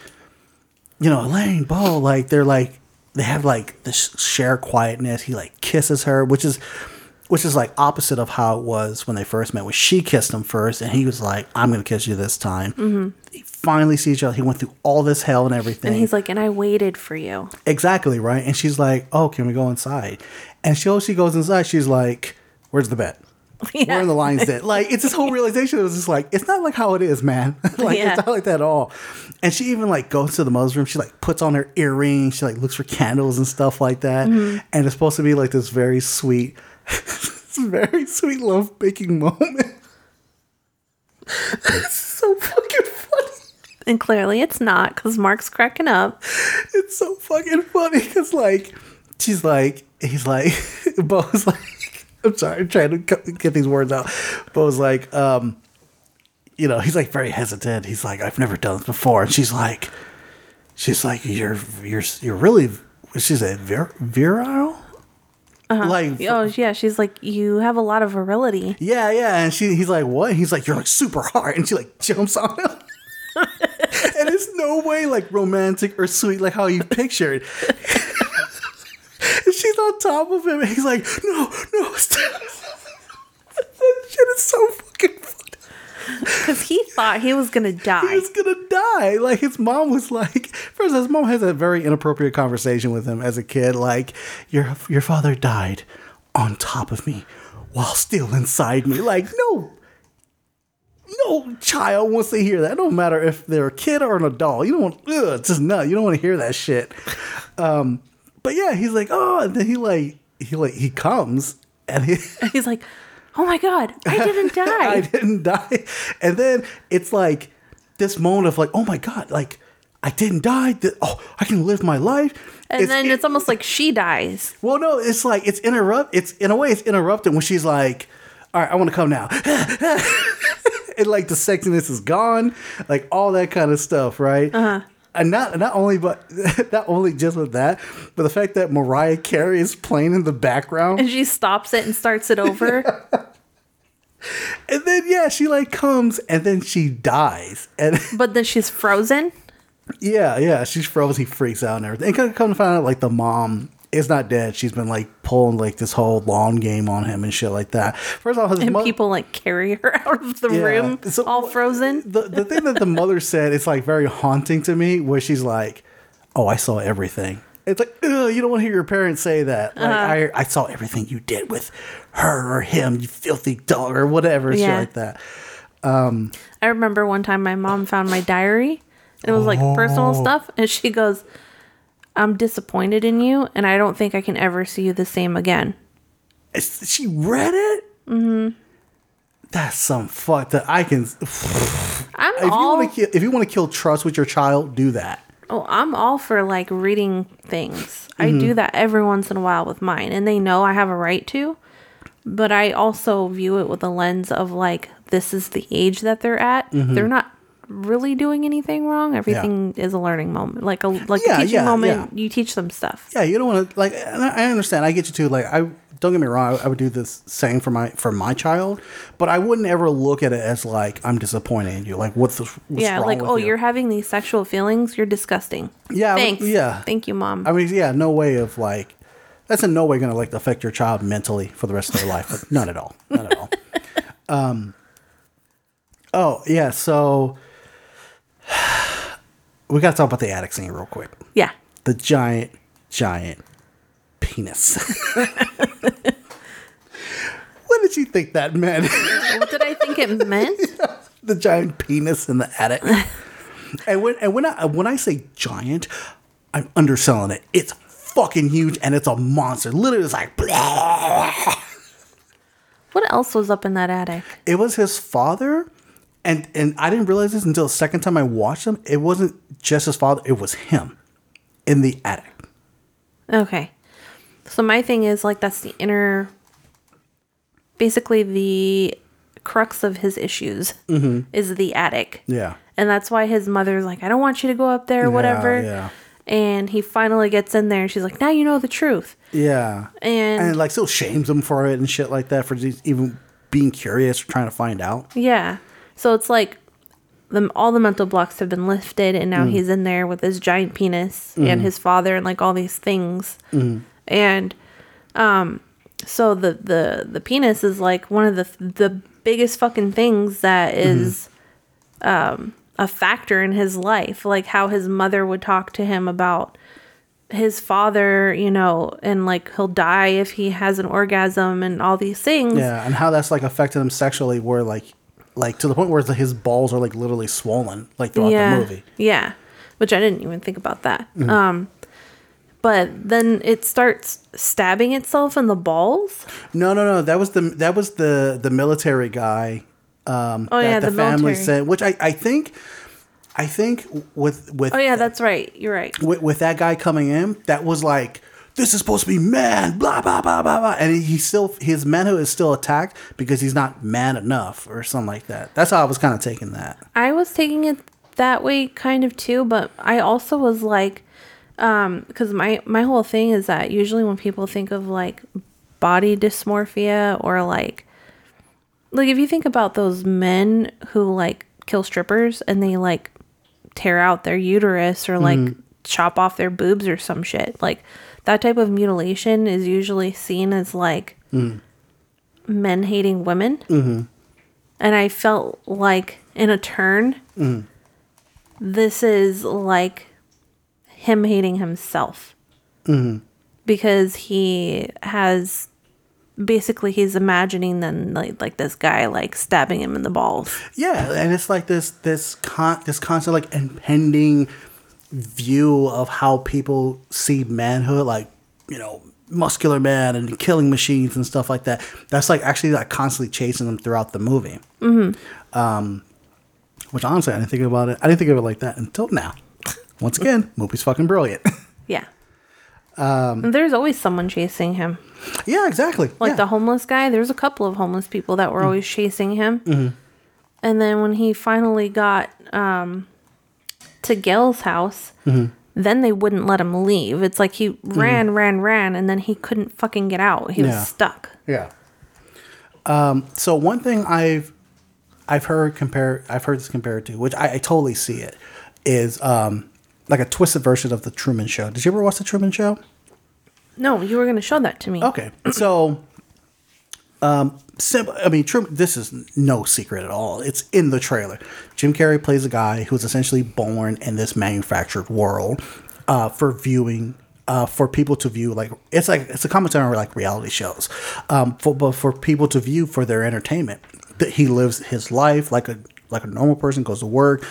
you know, Elaine, Beau, like they're like they have like this shared quietness. He like kisses her, which is. Which is like opposite of how it was when they first met, when she kissed him first, and he was like, "I'm gonna kiss you this time." Mm-hmm. He finally sees each other. He went through all this hell and everything. and he's like, and I waited for you. Exactly, right? And she's like, Oh, can we go inside? And she she goes inside, she's like, Where's the bed? Where in the lion's den? Like, it's this whole realization. It was just like, it's not like how it is, man. like, Yeah. it's not like that at all. And she even like goes to the mother's room. She like puts on her earrings. She like looks for candles and stuff like that. And it's supposed to be like this very sweet, this very sweet love making moment. it's so fucking funny. And clearly it's not because Marc's cracking up. it's so fucking funny because like she's like he's like Beau's like I'm sorry I'm trying to get these words out. Beau's like um you know he's like very hesitant. He's like I've never done this before, and she's like she's like you're you're you're really she's a vir- virile. Like Oh, yeah. She's like, you have a lot of virility. yeah, yeah, and she he's like, what? He's like, you're like super hard, and she like jumps on him. and it's no way like romantic or sweet like how you pictured. and she's on top of him, and he's like, no, no, stop. that shit is so fucking funny. Because he thought he was going to die. He was gonna die. Like his mom was like, first his mom has a very inappropriate conversation with him as a kid. Like your your father died on top of me while still inside me. Like no, no child wants to hear that. Don't matter if they're a kid or an adult. You don't want. Ugh, it's just nut. You don't want to hear that shit. Um, but yeah, he's like, oh, and then he like he like he comes and he. He's like, oh my God, I didn't die. I didn't die. And then it's like this moment of like, oh my god, like I didn't die. Oh, I can live my life. and then it's almost like she dies. well, no, it's like it's interrupt. It's in a way, it's interrupted when she's like, all right, I want to come now. and like the sexiness is gone, like all that kind of stuff, right? Uh-huh. And not not only but not only just with that, but the fact that Mariah Carey is playing in the background. And she stops it and starts it over. And then yeah, she like comes and then she dies. And but then she's frozen. yeah, yeah, she's frozen. He freaks out and everything. And come- come to find out like the mom is not dead. She's been like pulling like this whole long game on him and shit like that. First off, his And mo- people like carry her out of the Yeah. room So- all frozen. the the thing that the mother said is like very haunting to me, where she's like, "Oh, I saw everything." It's like, Ugh, you don't want to hear your parents say that. Like, I I saw everything you did with her or him, you filthy dog, or whatever, shit like that. Um, I remember one time my mom found my diary. And it was like personal Oh. stuff. And she goes, I'm disappointed in you. And I don't think I can ever see you the same again. She read it. Mm-hmm. That's some fuck that I can. I'm If you all, want to kill, if you want to kill trust with your child, do that. oh, I'm all for like reading things. I Mm-hmm. do that every once in a while with mine. And they know I have a right to. But I also view it with a lens of like, this is the age that they're at. Mm-hmm. They're not really doing anything wrong. Everything is a learning moment. Like a like Yeah, a teaching yeah, moment. yeah. You teach them stuff. Yeah, you don't want to like. and I understand. I get you too. Like, I don't get me wrong. I, I would do this same for my for my child, but I wouldn't ever look at it as like I'm disappointed in you. Like, what's, the, what's yeah, like oh, you? you're having these sexual feelings. You're disgusting. Yeah, thanks. yeah. thank you, mom. I mean, yeah, no way of like. That's in no way going to like affect your child mentally for the rest of their life. Like, none at all. None at all. Um. Oh yeah, so we got to talk about the attic scene real quick. yeah, the giant, giant penis. what did you think that meant? what did I think it meant? the giant penis in the attic. And when and when I when I say giant, I'm underselling it. It's fucking huge and it's a monster. Literally, it's like What else was up in that attic? it was his father, and and I didn't realize this until the second time I watched him. It wasn't just his father; it was him in the attic. Okay. So my thing is like that's the inner basically the crux of his issues mm-hmm. is the attic. Yeah. And that's why his mother's like, I don't want you to go up there, whatever. yeah. And he finally gets in there and she's like, Now you know the truth. Yeah. And, and like still shames him for it and shit like that for just even being curious or trying to find out. yeah. So it's like the all the mental blocks have been lifted and now he's in there with his giant penis and his father and like all these things. And um so the the the penis is like one of the the biggest fucking things that is um a factor in his life like how his mother would talk to him about his father you know and like he'll die if he has an orgasm and all these things. Yeah, and how that's like affected him sexually, where like, like to the point where his balls are like literally swollen, like throughout yeah the movie. yeah which i didn't even think about that Mm-hmm. um but then it starts stabbing itself in the balls No, no, no. That was the that was the the military guy. Um, Oh, that yeah, the, the family military. sent, which I I think, I think with with oh yeah that's right you're right with, with that guy coming in, that was like. This is supposed to be man, blah blah blah blah blah, and he still his manhood is still attacked because he's not man enough or something like that. That's how I was kind of taking that. I was taking it that way kind of too, but I also was like um because my my whole thing is that usually when people think of like body dysmorphia or like like if you think about those men who like kill strippers and they like tear out their uterus or like chop off their boobs or some shit like that type of mutilation is usually seen as like men hating women and I felt like in a turn, this is like him hating himself because he has basically he's imagining then like like this guy like stabbing him in the balls. Yeah, and it's like this this con this constant like impending view of how people see manhood, like you know, muscular man and killing machines and stuff like that. That's like actually like constantly chasing them throughout the movie. Mm-hmm. Um, which honestly, I didn't think about it. I didn't think of it like that until now. Once again, movie's fucking brilliant. Yeah. Um, there's always someone chasing him. yeah, exactly. Like yeah. the homeless guy, there's a couple of homeless people that were always chasing him. And then when he finally got um, to Gail's house, then they wouldn't let him leave. It's like he ran, ran, ran, and then he couldn't fucking get out. He Yeah. was stuck. Yeah. Um, so one thing I've I've heard compare I've heard this compared to, which I, I totally see it, is um, like a twisted version of the Truman Show. Did you ever watch the Truman Show? No, you were going to show that to me. Okay, so um. I mean. This is no secret at all. It's in the trailer. Jim Carrey plays a guy who's essentially born in this manufactured world uh, for viewing. Uh, for people to view, like it's like it's a commentary on like reality shows, um, for, but for people to view for their entertainment. That he lives his life like a like a normal person, goes to work,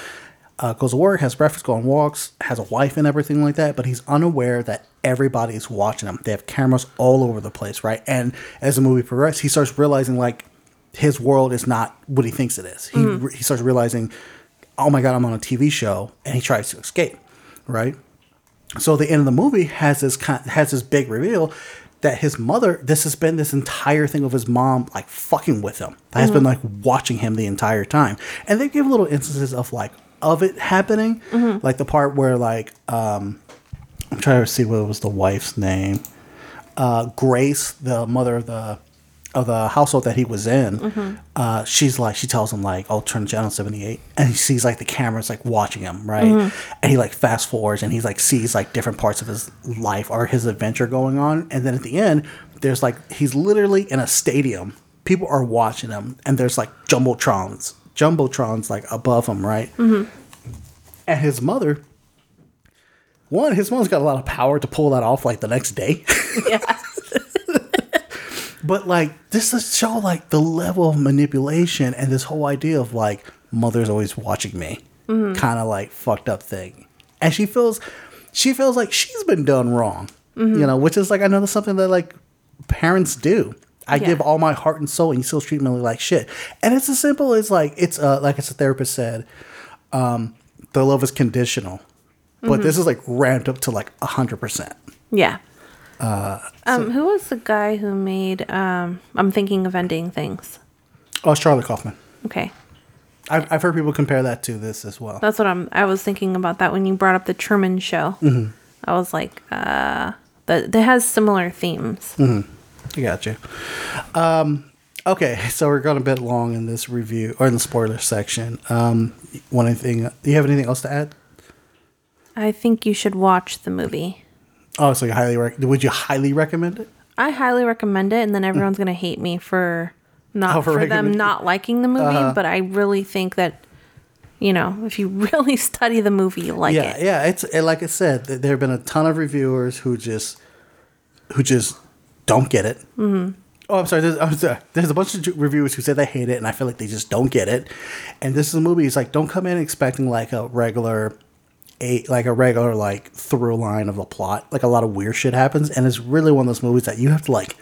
uh, goes to work, has breakfast, go on walks, has a wife and everything like that, but he's unaware that everybody's watching him. They have cameras all over the place, right? And as the movie progresses, he starts realizing like his world is not what he thinks it is. He he starts realizing, oh my god, I'm on a TV show, and he tries to escape, right? So the end of the movie has this kind, has this big reveal that his mother this has been this entire thing of his mom like fucking with him that has been like watching him the entire time and they give little instances of like of it happening. Like the part where like um i'm trying to see what was the wife's name. Uh grace the mother of the of the household that he was in uh she's like she tells him like oh turn channel 78 and he sees like the cameras like watching him right? And he like fast forwards and he's like sees like different parts of his life or his adventure going on. And then at the end there's like he's literally in a stadium. People are watching him and there's like jumbotrons jumbotrons like above him right mm-hmm. and his mother one his mom's got a lot of power to pull that off like the next day Yeah. But like this is show like the level of manipulation and this whole idea of like mother's always watching me. Mm-hmm. kind of like fucked up thing, and she feels she feels like she's been done wrong. Mm-hmm. You know, which is like I know that's something that like parents do. I Yeah. give all my heart and soul, and you still treat me like shit. And it's as simple as like it's uh like as a therapist said, um, the love is conditional, but this is like ramped up to like a hundred percent. Yeah. Uh, um, who was the guy who made um I'm thinking of ending things. Oh, it's Charlie Kaufman. Okay. I've, I've heard people compare that to this as well. That's what I'm I was thinking about that when you brought up the Truman show. Mm-hmm. I was like, uh that that has similar themes. I got you. Um, okay, so we're going a bit long in this review or in the spoiler section. Um, one anything? Do you have anything else to add? I think you should watch the movie. Oh, so you highly rec- would you highly recommend it? I highly recommend it, and then everyone's gonna hate me for not Oh, for for, them not liking the movie. But I really think that you know, if you really study the movie, you like yeah, it. yeah. yeah. It's it, like I said. There have been a ton of reviewers who just who just don't get it. Mm-hmm. Oh, I'm sorry. There's, I'm sorry. There's a bunch of reviewers who say they hate it, and I feel like they just don't get it. And this is a movie. It's like don't come in expecting like a regular, a like a regular like through line of the plot. Like a lot of weird shit happens, and it's really one of those movies that you have to like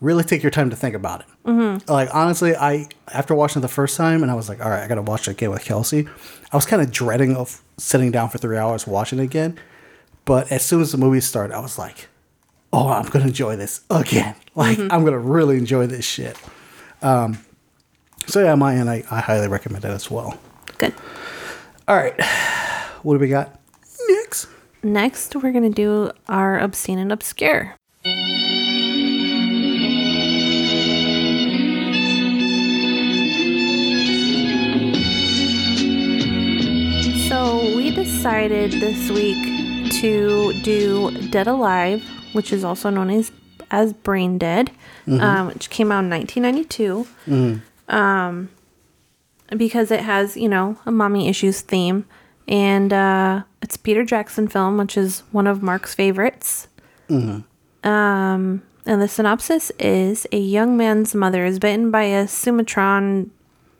really take your time to think about it. Mm-hmm. Like honestly, I after watching it the first time, and I was like, all right, I gotta watch it again with Kelsey. I was kind of dreading of sitting down for three hours watching it again. But as soon as the movie started, I was like, oh, I'm gonna enjoy this again. Like I'm gonna really enjoy this shit. Um, so yeah, my end, I, I highly recommend it as well. Good. All right, what do we got next? Next, we're gonna do our obscene and obscure. So we decided this week to do Dead Alive, which is also known as as Braindead, um, which came out in 1992. Um, because it has you know a mommy issues theme, and uh, it's a Peter Jackson film, which is one of Marc's favorites. Um, and the synopsis is a young man's mother is bitten by a Sumatran,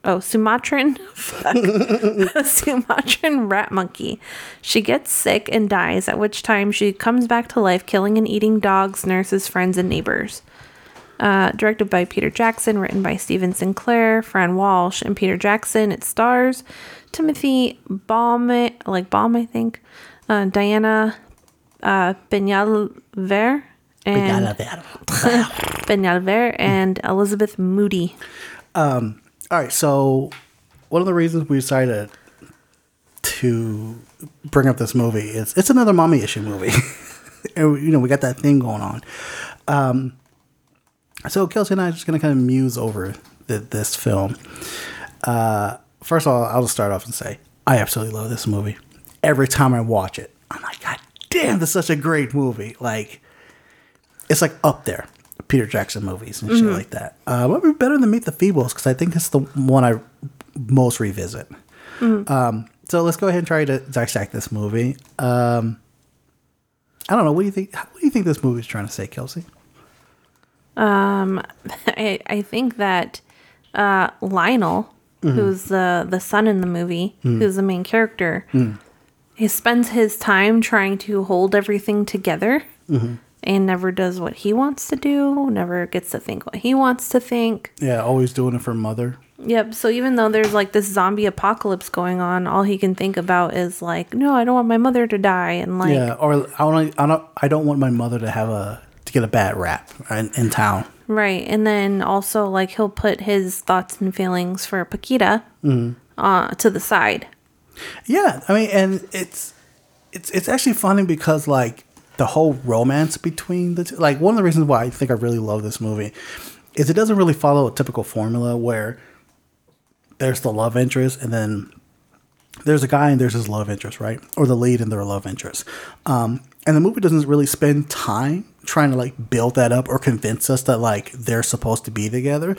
oh Sumatran, fuck, Sumatran rat monkey. She gets sick and dies. At which time she comes back to life, killing and eating dogs, nurses, friends, and neighbors. Uh, directed by Peter Jackson, written by Stephen Sinclair, Fran Walsh, and Peter Jackson. It stars Timothy Balme, like Balme, I think, uh, Diana uh, Benyalver, and Benyalver, and Elizabeth Moody. All right, so one of the reasons we decided to bring up this movie is it's another mommy issue movie. and, you know, we got that thing going on. Um, so Kelsey and I are just to kind of muse over the, this film. Uh, first of all, I'll just start off and say I absolutely love this movie. Every time I watch it, I'm like, God damn, this is such a great movie. Like, it's like up there. Peter Jackson movies and shit like that. Uh, would be better than Meet the Feebles because I think it's the one I most revisit. Um, so let's go ahead and try to dissect this movie. Um, I don't know. What do you think? What do you think this movie is trying to say, Kelsey? I, I think that uh, Lionel, who's the the son in the movie, who's the main character, he spends his time trying to hold everything together, and never does what he wants to do. Never gets to think what he wants to think. Yeah, always doing it for mother. Yep. So even though there's like this zombie apocalypse going on, all he can think about is like, no, I don't want my mother to die, and like, yeah, or I don't. I don't. I don't want my mother to have a to get a bad rap in, in town. Right. And then also, like, he'll put his thoughts and feelings for Paquita uh, to the side. Yeah, I mean, and it's it's it's actually funny because like the whole romance between the two. Like one of the reasons why I think I really love this movie is it doesn't really follow a typical formula where there's the love interest and then there's a guy and there's his love interest, right? Or the lead and their love interest. Um, and the movie doesn't really spend time trying to like build that up or convince us that like they're supposed to be together.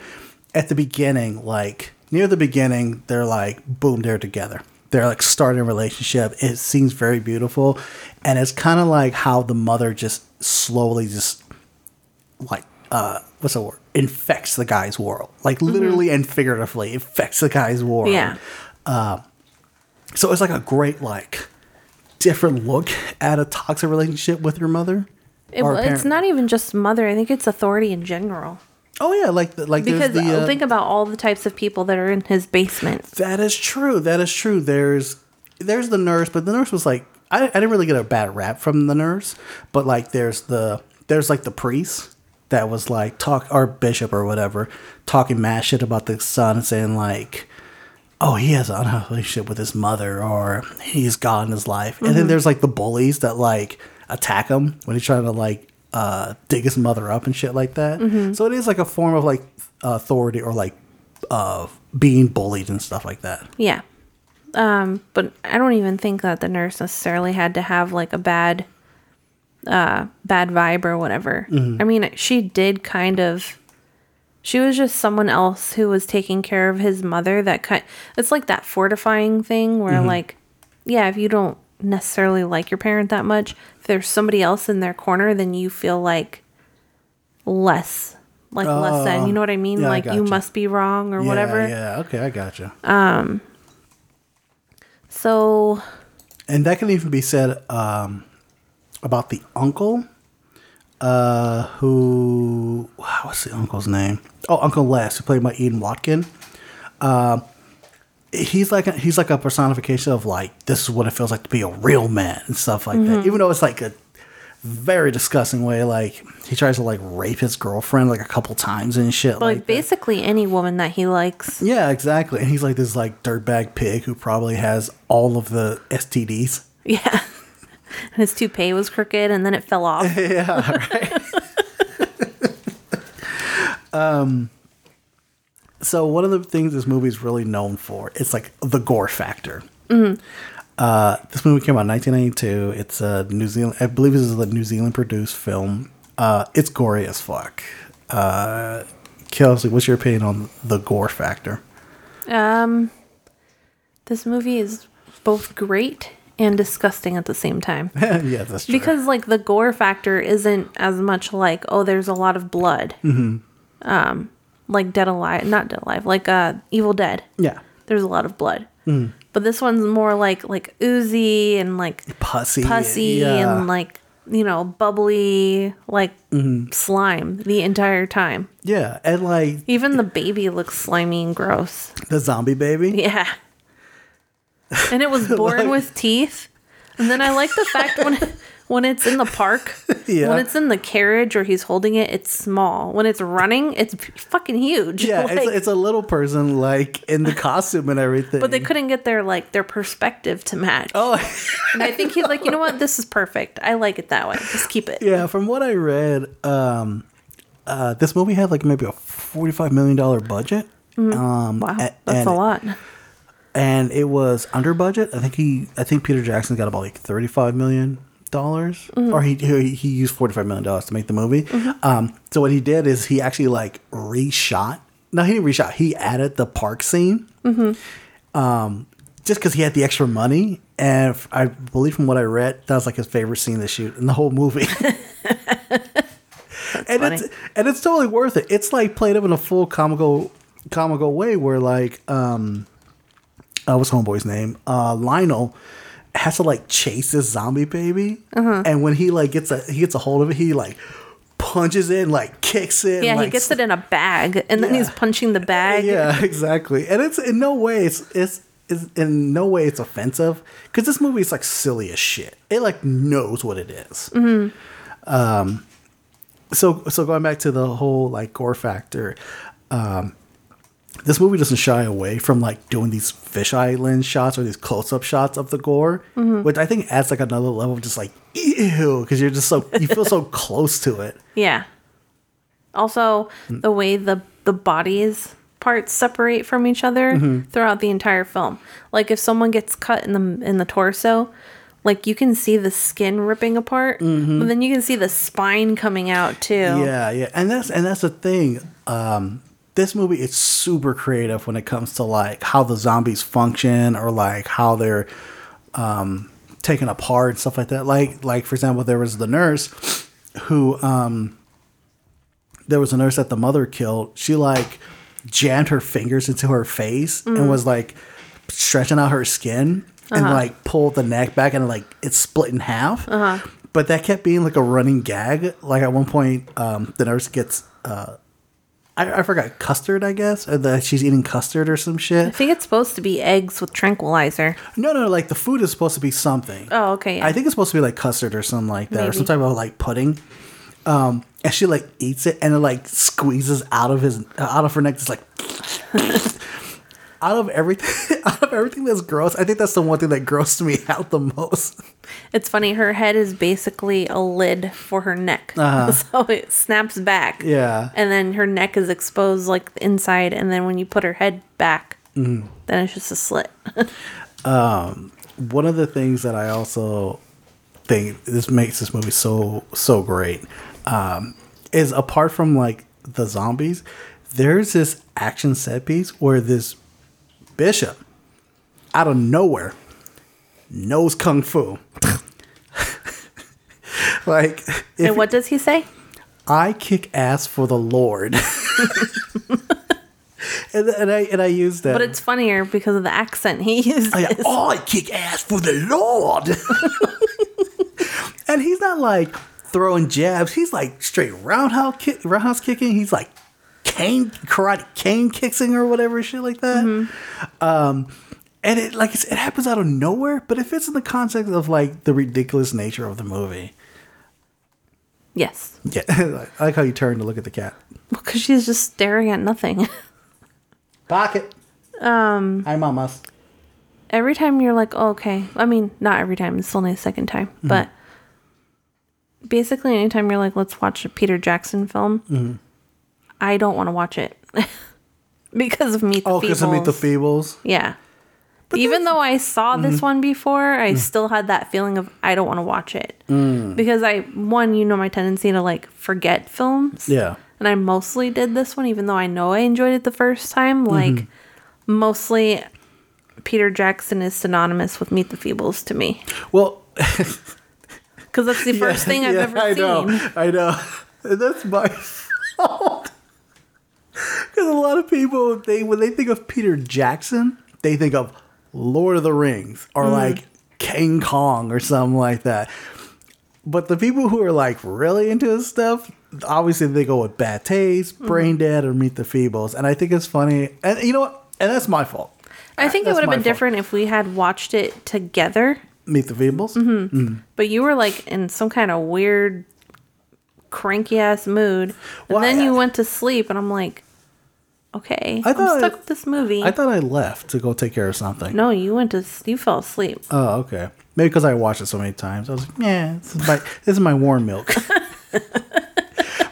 At the beginning, like near the beginning, they're like boom, they're together. They're like starting a relationship. It seems very beautiful. And it's kind of like how the mother just slowly just like uh what's the word? Infects the guy's world. Like literally and figuratively infects the guy's world Yeah. so it's like a great like different look at a toxic relationship with your mother. It, it's parent. not even just mother. I think it's authority in general. Oh yeah, like the, like Because the uh, think about all the types of people that are in his basement. That is true. That is true. There's there's the nurse, but the nurse was like I, I didn't really get a bad rap from the nurse, but like there's the there's like the priest that was like talk or bishop or whatever talking mad shit about the son and saying like oh he has an unhealthy relationship with his mother or he's God in his life and then there's like the bullies that like attack him when he's trying to like uh dig his mother up and shit like that. So it is like a form of like authority or like uh being bullied and stuff like that. Yeah. Um, but I don't even think that the nurse necessarily had to have like a bad uh bad vibe or whatever. I mean, she did kind of she was just someone else who was taking care of his mother that kind it's like that fortifying thing where like yeah, if you don't necessarily like your parent that much, if there's somebody else in their corner, then you feel like less like less than, you know what I mean? yeah, I like you must be wrong or yeah, whatever. yeah okay i gotcha Um. So And that can even be said um, about the uncle, uh, who what's the uncle's name? Oh, Uncle Les, who played by Ian Watkin. Um, he's like a, he's like a personification of like this is what it feels like to be a real man and stuff like that. Even though it's like a very disgusting way, like he tries to like rape his girlfriend like a couple times and shit. like, like that. basically any woman that he likes. Yeah, exactly. And he's like this like dirtbag pig who probably has all of the STDs. Yeah. And his toupee was crooked and then it fell off. Yeah, right. um, so one of the things this movie is really known for it's like the gore factor. Uh, this movie came out in 1992. It's a New Zealand, I believe this is a New Zealand produced film. Uh, it's gory as fuck. Uh, Kelsey, what's your opinion on the gore factor? Um this movie is both great and disgusting at the same time. yeah, that's true. Because like the gore factor isn't as much like, oh, there's a lot of blood. Mm-hmm. Um, like Dead Alive not Dead Alive, like uh Evil Dead. yeah, There's a lot of blood. But this one's more like like oozy and like pussy, pussy yeah. and like you know bubbly like slime the entire time. yeah, and like Even the baby looks slimy and gross. the zombie baby. Yeah. And it was born with teeth. And then I like the fact when when it's in the park, Yeah. when it's in the carriage or he's holding it, it's small. When it's running, it's fucking huge. Yeah, Like- it's, it's a little person like in the costume and everything. but they couldn't get their like their perspective to match. Oh, And I think he's like, you know what, this is perfect. I like it that way. Just keep it. yeah. From what I read, um, uh, this movie had like maybe a forty-five million dollar budget. Um, Wow, that's and, a lot. and it was under budget. I think he, I think Peter Jackson got about like thirty-five million dollars, Mm-hmm. or he, he he used forty-five million dollars to make the movie. Um, so what he did is he actually like reshot. No, he didn't reshot. He added the park scene. Um, just because he had the extra money, and I believe from what I read, that was like his favorite scene to shoot in the whole movie. and funny. it's and it's totally worth it. It's like played up in a full comical comical way where like um uh, what's homeboy's name? Uh Lionel has to like chase this zombie baby. Uh-huh. And when he like gets a he gets a hold of it, he like punches it and like kicks it. Yeah, and, he like, gets it in a bag and then Yeah. he's punching the bag. yeah, exactly. And it's in no way it's it's, in no way it's offensive because this movie is like silly as shit. It like knows what it is. Um, so so going back to the whole like gore factor, um, this movie doesn't shy away from like doing these fisheye lens shots or these close up shots of the gore, which I think adds like another level of just like ew because you're just so you feel so close to it. Yeah. Also, Mm. the way the the bodies parts separate from each other Mm-hmm. throughout the entire film. Like if someone gets cut in the in the torso, like you can see the skin ripping apart, but then you can see the spine coming out too. Mm-hmm. Yeah, yeah, and that's and that's the thing. Um, this movie is super creative when it comes to like how the zombies function or like how they're um, taken apart and stuff like that. Like like for example, there was the nurse who um, there was a nurse that the mother killed. She like jammed her fingers into her face and was like stretching out her skin. and like pulled the neck back and like it's split in half. Uh-huh. But that kept being like a running gag. Like at one point, um, the nurse gets uh, I, I forgot custard, I guess, or that she's eating custard or some shit. I think it's supposed to be eggs with tranquilizer. No, no, like the food is supposed to be something. Oh, okay. Yeah. I think it's supposed to be like custard or something like that, or some type of like pudding. Um, and she like eats it and it like squeezes out of his out of her neck, It's like out of everything out of everything that's gross. I think that's the one thing that grossed me out the most. It's funny. Her head is basically a lid for her neck, so it snaps back. Uh-huh. Yeah. and then her neck is exposed like the inside, and then when you put her head back, Mm-hmm. then it's just a slit. One of the things that I also think this makes this movie so so great um, is apart from like the zombies, there's this action set piece where this bishop out of nowhere knows kung fu. like and what does he say? I kick ass for the Lord. and, and I and I use that. But it's funnier because of the accent he uses. Yeah. Oh, I kick ass for the Lord. and he's not like throwing jabs. He's like straight roundhouse kick, roundhouse kicking. He's like cane karate cane kicking or whatever shit like that. Um, and it like it's, it happens out of nowhere, but it fits in the context of like the ridiculous nature of the movie. Yes, Yeah, I like how you turn to look at the cat. because she's just staring at nothing. Pocket. Um. Hi, mamas. every time you're like, oh, okay. I mean, not every time. It's only the second time, Mm-hmm. but basically, anytime you're like, let's watch a Peter Jackson film, Mm-hmm. I don't want to watch it because of Meet the Oh, because I meet the Feebles. Yeah. Even though I saw Mm-hmm. this one before, I still had that feeling of I don't want to watch it. Mm. Because I, one, you know, my tendency to like forget films. Yeah. And I mostly did this one, even though I know I enjoyed it the first time. Mm-hmm. Like, mostly Peter Jackson is synonymous with Meet the Feebles to me. Well, Because that's the first thing I've yeah, ever I seen. know, I know. That's my fault. Because a lot of people, they when they think of Peter Jackson, they think of Lord of the Rings or Mm. like King Kong or something like that. But the people who are like really into his stuff, obviously they go with Bad Taste, Mm-hmm. Braindead, or Meet the Feebles. And I think it's funny. And you know what? And that's my fault. I think it would have been fault. different if we had watched it together. Meet the Feebles? Mm-hmm. But you were like in some kind of weird, cranky ass mood. And Well, then I- you went to sleep, and I'm like, okay, I thought am stuck I- with this movie. I thought I left to go take care of something. no, you went to, you fell asleep. Oh, okay. Maybe because I watched it so many times. I was like, yeah, this is my this is my warm milk.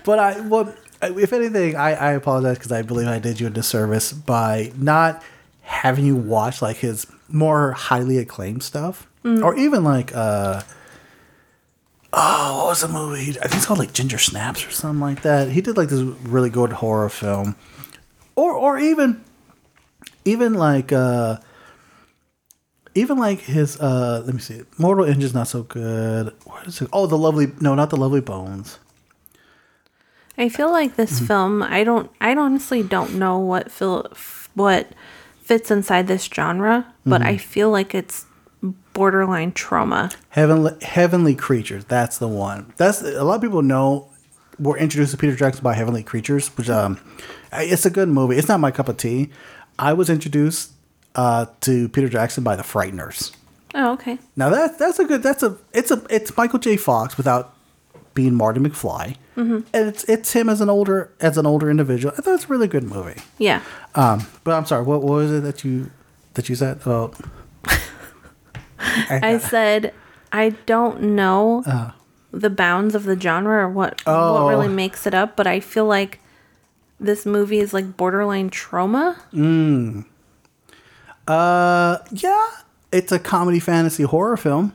but I well, if anything, I, I apologize because I believe I did you a disservice by not having you watch like his more highly acclaimed stuff, or even like uh. Oh, what was the movie? I think it's called like Ginger Snaps or something like that. He did like this really good horror film, or or even, even like uh, even like his uh let me see mortal engine's not so good what is it oh the lovely no not the lovely bones I feel like this Mm-hmm. film, I don't, I honestly don't know what feel, what fits inside this genre, but Mm-hmm. I feel like it's borderline Troma. heavenly heavenly creatures that's the one that's a lot of people know we're introduced to peter jackson by heavenly creatures which um it's a good movie it's not my cup of tea i was introduced uh to peter jackson by the frighteners Oh, okay. now that that's a good that's a it's a it's michael j fox without being marty mcfly and it's it's him as an older as an older individual i thought it's a really good movie Yeah. Um, but I'm sorry. What, what was it that you that you said about? I said, I don't know Uh. The bounds of the genre or what what really Oh. makes it up, but I feel like this movie is like borderline Troma. Mm. Uh, yeah, it's a comedy fantasy horror film,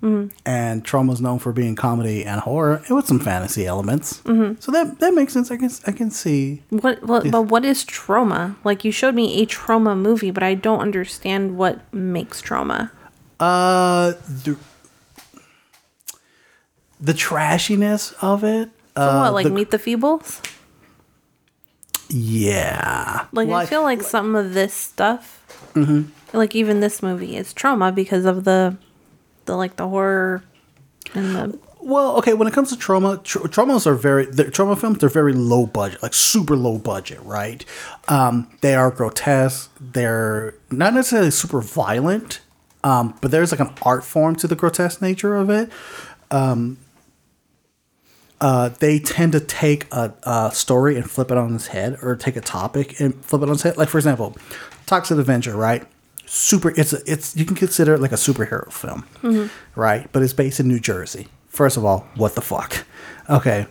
Hmm. and Troma's known for being comedy and horror, with some fantasy elements. Mm-hmm. So that that makes sense. I can I can see. What, what but what is Troma? Like you showed me a Troma movie, but I don't understand what makes Troma. Uh, the the trashiness of it. So uh, what, like the- Meet the Feebles? Yeah, Like, I feel like some of this stuff Like even this movie is Troma because of the the like the horror and the Well, okay. When it comes to Troma, tr- Tromas are very the Troma films. They're very low budget, like super low budget, right? Um, they are grotesque. They're not necessarily super violent, um, but there's like an art form to the grotesque nature of it. Um, uh, they tend to take a, a story and flip it on its head, or take a topic and flip it on its head. Like for example, Toxic Avenger, right? Super. It's a, it's you can consider it like a superhero film, right? But it's based in New Jersey. First of all, what the fuck? Okay.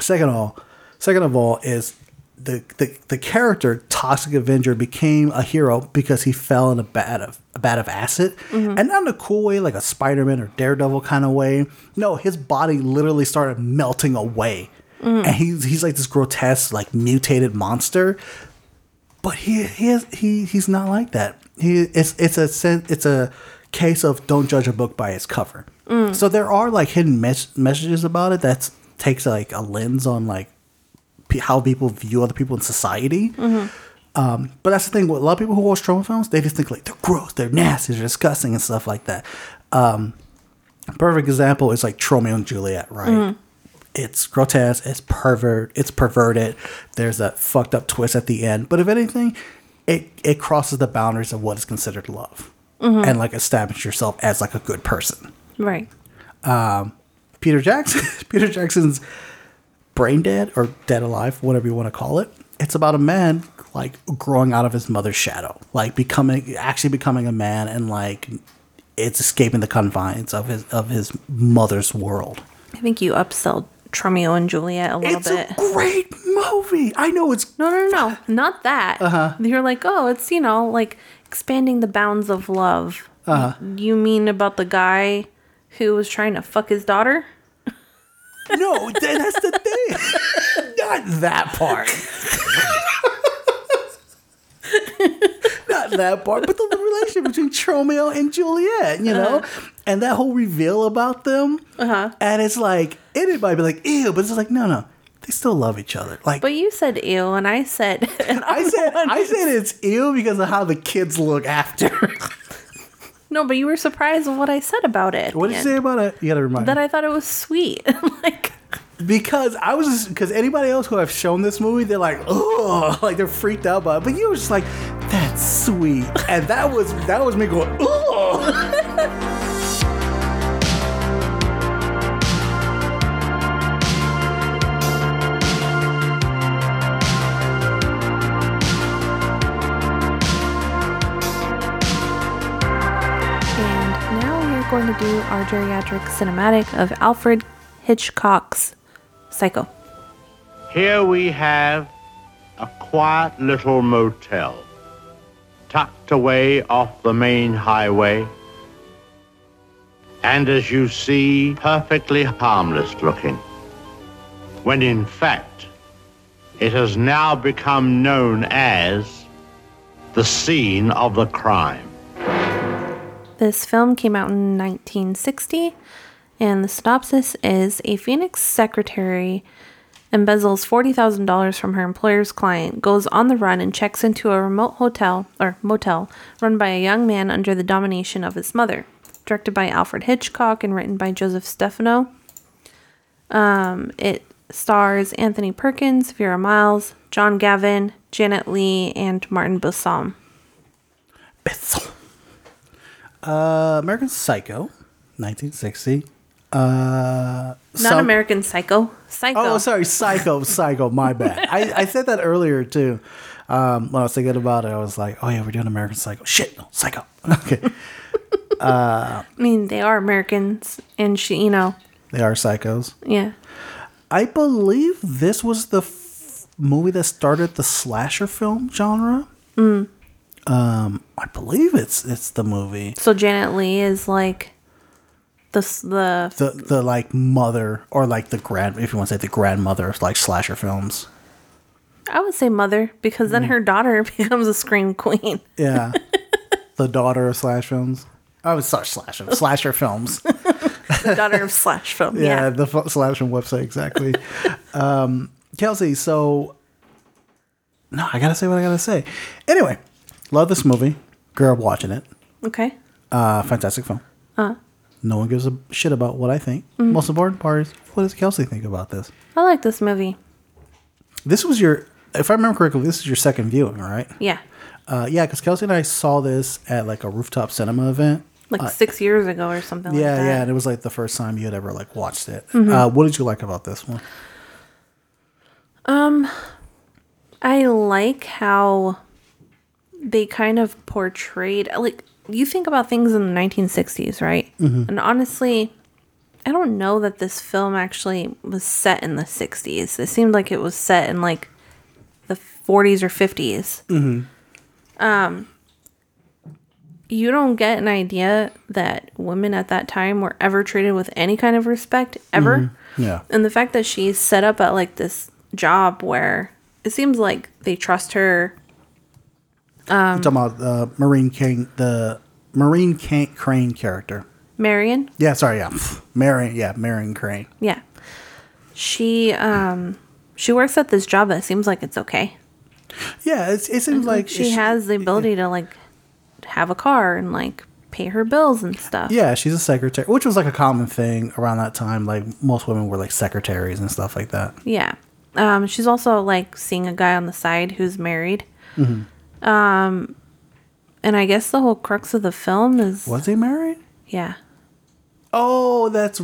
Second of all, second of all is the, the the character Toxic Avenger became a hero because he fell in a bat of a bat of acid, mm-hmm. and not in a cool way like a Spider Man or Daredevil kind of way. No, his body literally started melting away, mm. and he's he's like this grotesque like mutated monster. But he he has, he he's not like that. He it's it's a it's a case of don't judge a book by its cover. Mm. So there are like hidden mes- messages about it that takes like a lens on like how people view other people in society. Um, but that's the thing. with A lot of people who watch Troma films, they just think like they're gross, they're nasty, they're disgusting, and stuff like that. Um, perfect example is like Tromeo and Juliet, right? It's grotesque, it's pervert, it's perverted. There's a fucked up twist at the end. But if anything, it it crosses the boundaries of what is considered love, and like establish yourself as like a good person. right. Um, Peter Jackson, Peter Jackson's Braindead or Dead Alive, whatever you want to call it. It's about a man like growing out of his mother's shadow, like becoming actually becoming a man, and like it's escaping the confines of his of his mother's world. I think you upsell Tromeo and Juliet a little It's bit. a great movie. I know it's no, no, no, not that. Uh-huh. You're like, oh, it's you know, like expanding the bounds of love. Uh-huh. You mean about the guy who was trying to fuck his daughter? No, that's the thing. Not that part. Not that part, but the relationship between Tromeo and Juliet, you know, and that whole reveal about them. Uh-huh. And it's like anybody be like, ew, but it's like, no, no, they still love each other. Like But you said ew, and I said, and I said, I said it's ew because of how the kids look after. No, but you were surprised with what I said about it. what did you say about it? You gotta remind That me. I thought it was sweet. like, because I was because anybody else who I've shown this movie, they're like, oh, like they're freaked out by it. But you were just like, that's sweet, and that was that was me going, oh. going to do our geriatric cinematic of Alfred Hitchcock's Psycho. Here we have a quiet little motel, tucked away off the main highway, and as you see, perfectly harmless looking. When in fact, it has now become known as the scene of the crime. This film came out in 1960, and the synopsis is a Phoenix secretary embezzles $40,000 from her employer's client, goes on the run, and checks into a remote hotel or motel run by a young man under the domination of his mother. Directed by Alfred Hitchcock and written by Joseph Stefano. Um, it stars Anthony Perkins, Vera Miles, John Gavin, Janet Leigh, and Martin. Bethel. Uh, American Psycho, 1960. Uh, Not some- American Psycho. Psycho. Oh, sorry, Psycho, Psycho. My bad. I, I said that earlier too. Um, when I was thinking about it, I was like, "Oh yeah, we're doing American Psycho." Shit, no, Psycho. Okay, I mean, they are Americans, and she, you know, they are psychos. yeah. I believe this was the f- movie that started the slasher film genre. Um, I believe it's it's the movie So Janet Leigh is like the the the the like mother or like the grand if you want to say the grandmother of like slasher films. I would say mother because then her daughter becomes a scream queen. Yeah, the daughter of slash films. I was sorry, slasher slasher films. The daughter of slash film. yeah, Yeah. the f- slash film website exactly. um, Kelsey, so no, I gotta say what I gotta say. Anyway, love this movie. Grew up watching it. Okay. Uh, fantastic film. Uh. No one gives a shit about what I think. Most important part is what does Kelsey think about this? I like this movie. This was your, if I remember correctly, this is your second viewing, right? Yeah. Uh, yeah, because Kelsey and I saw this at like a rooftop cinema event. Like six years ago or something Yeah, like that. yeah, and it was like the first time you had ever like watched it. Mm-hmm. Uh, what did you like about this one? Um, I like how they kind of portrayed like you think about things in the 1960s, right? Mm-hmm. And honestly, I don't know that this film actually was set in the 60s. It seemed like it was set in like the 40s or 50s. Mm-hmm. Um you don't get an idea that women at that time were ever treated with any kind of respect ever. Mm-hmm. Yeah, And the fact that she's set up at like this job where it seems like they trust her. I'm talking about the Marine King, the Marine Can- Crane character. Marion, Yeah, sorry, yeah, Marion, yeah, Marion Crane. yeah. She um she works at this job that seems like it's okay. Yeah, it's, it seems like she has the ability to like have a car and like pay her bills and stuff. Yeah, she's a secretary, which was like a common thing around that time. Like most women were like secretaries and stuff like that. Yeah. Um, she's also like seeing a guy on the side who's married. Mm-hmm. Um, and I guess the whole crux of the film is Was he married? yeah. Oh, that's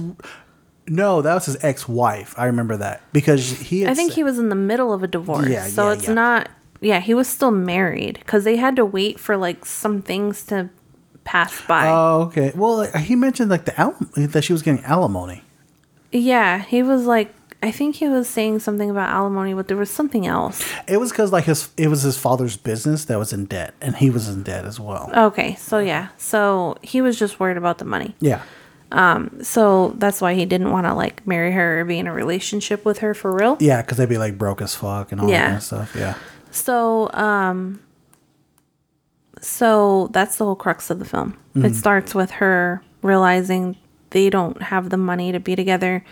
no, that was his ex-wife. I remember that because he. Had I think said- he was in the middle of a divorce. Yeah, so yeah, it's yeah. not yeah, he was still married because they had to wait for like some things to pass by. Oh, okay. Well, he mentioned like the al- that she was getting alimony. yeah, he was like I think he was saying something about alimony, but there was something else. It was because like his it was his father's business that was in debt, and he was in debt as well. Okay, so yeah. So he was just worried about the money. Yeah. Um. So that's why he didn't want to like marry her or be in a relationship with her for real. Yeah, because they'd be like broke as fuck and all that kind of stuff. Yeah. So, um, so that's the whole crux of the film. It starts with her realizing they don't have the money to be together.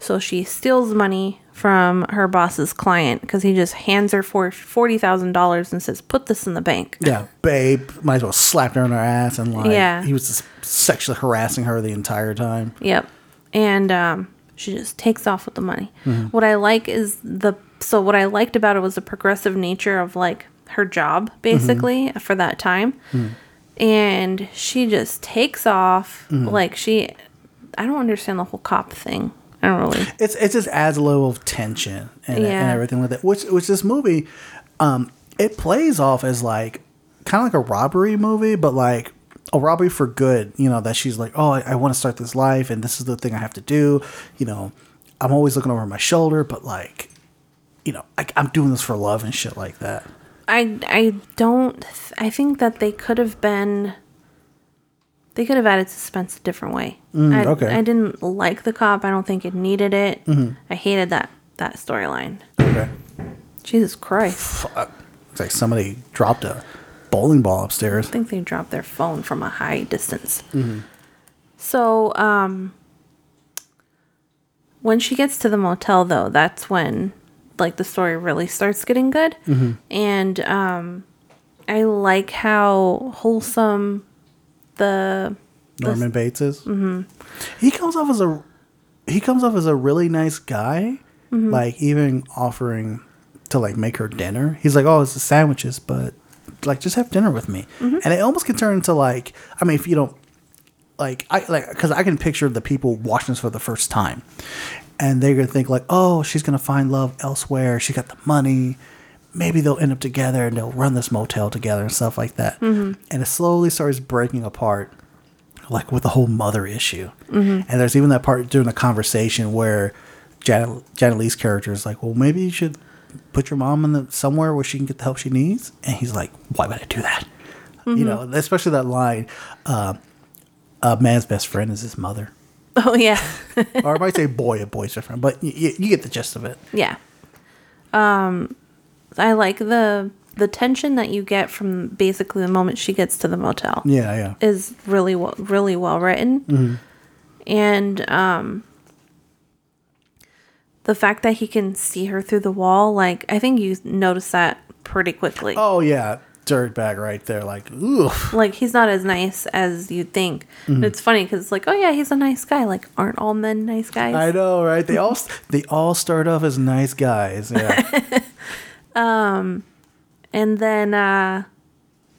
So she steals money from her boss's client because he just hands her for forty thousand dollars and says, "Put this in the bank." Yeah, babe, might as well slap her on her ass and like Yeah. he was just sexually harassing her the entire time. Yep. And um, she just takes off with the money. Mm-hmm. What I like is the so what I liked about it was the progressive nature of like her job mm-hmm. basically for that time. Mm. And she just takes off mm. like she I don't understand the whole cop thing. I don't really. It's it just adds a level of tension and, and everything like that. Which which this movie, um, it plays off as like kind of like a robbery movie, but like a robbery for good. You know that she's like, oh, I, I want to start this life, and this is the thing I have to do. You know, I'm always looking over my shoulder, but like, you know, I, I'm doing this for love and shit like that. I I don't th- I think that they could have been they could have added suspense a different way. I, Mm, okay. I didn't like the cop. I don't think it needed it. Mm-hmm. I hated that that storyline. Okay, Jesus Christ. Fuck. It's like somebody dropped a bowling ball upstairs. I think they dropped their phone from a high distance. Mm-hmm. So, um, when she gets to the motel, though, that's when like the story really starts getting good, Mm-hmm. and um, I like how wholesome the Norman Bates is. Mm-hmm. He comes off as a he comes off as a really nice guy. Like even offering to like make her dinner. He's like, "Oh, it's the sandwiches, but like just have dinner with me." And it almost can turn into like, I mean, if you don't like, I like because I can picture the people watching this for the first time, and they're gonna think like, "Oh, she's gonna find love elsewhere. She got the money." Maybe they'll end up together and they'll run this motel together and stuff like that. And it slowly starts breaking apart like with the whole mother issue. And there's even that part during the conversation where Janet, Janet Leigh's character is like, well, maybe you should put your mom in the, somewhere where she can get the help she needs. And he's like, why would I do that? You know, especially that line, uh, a man's best friend is his mother. oh yeah or I might say boy, a boy's best friend, but y- y- you get the gist of it. yeah. Um, I like the the tension that you get from basically the moment she gets to the motel. Yeah, yeah. is really well, really well written, and um, the fact that he can see her through the wall, like I think you notice that pretty quickly. Oh, yeah. dirtbag right there. Like, ooh. Like he's not as nice as you'd think. Mm-hmm. It's funny because it's like, oh yeah, he's a nice guy. Like, aren't all men nice guys? I know, right? They all they all start off as nice guys. Yeah. and then uh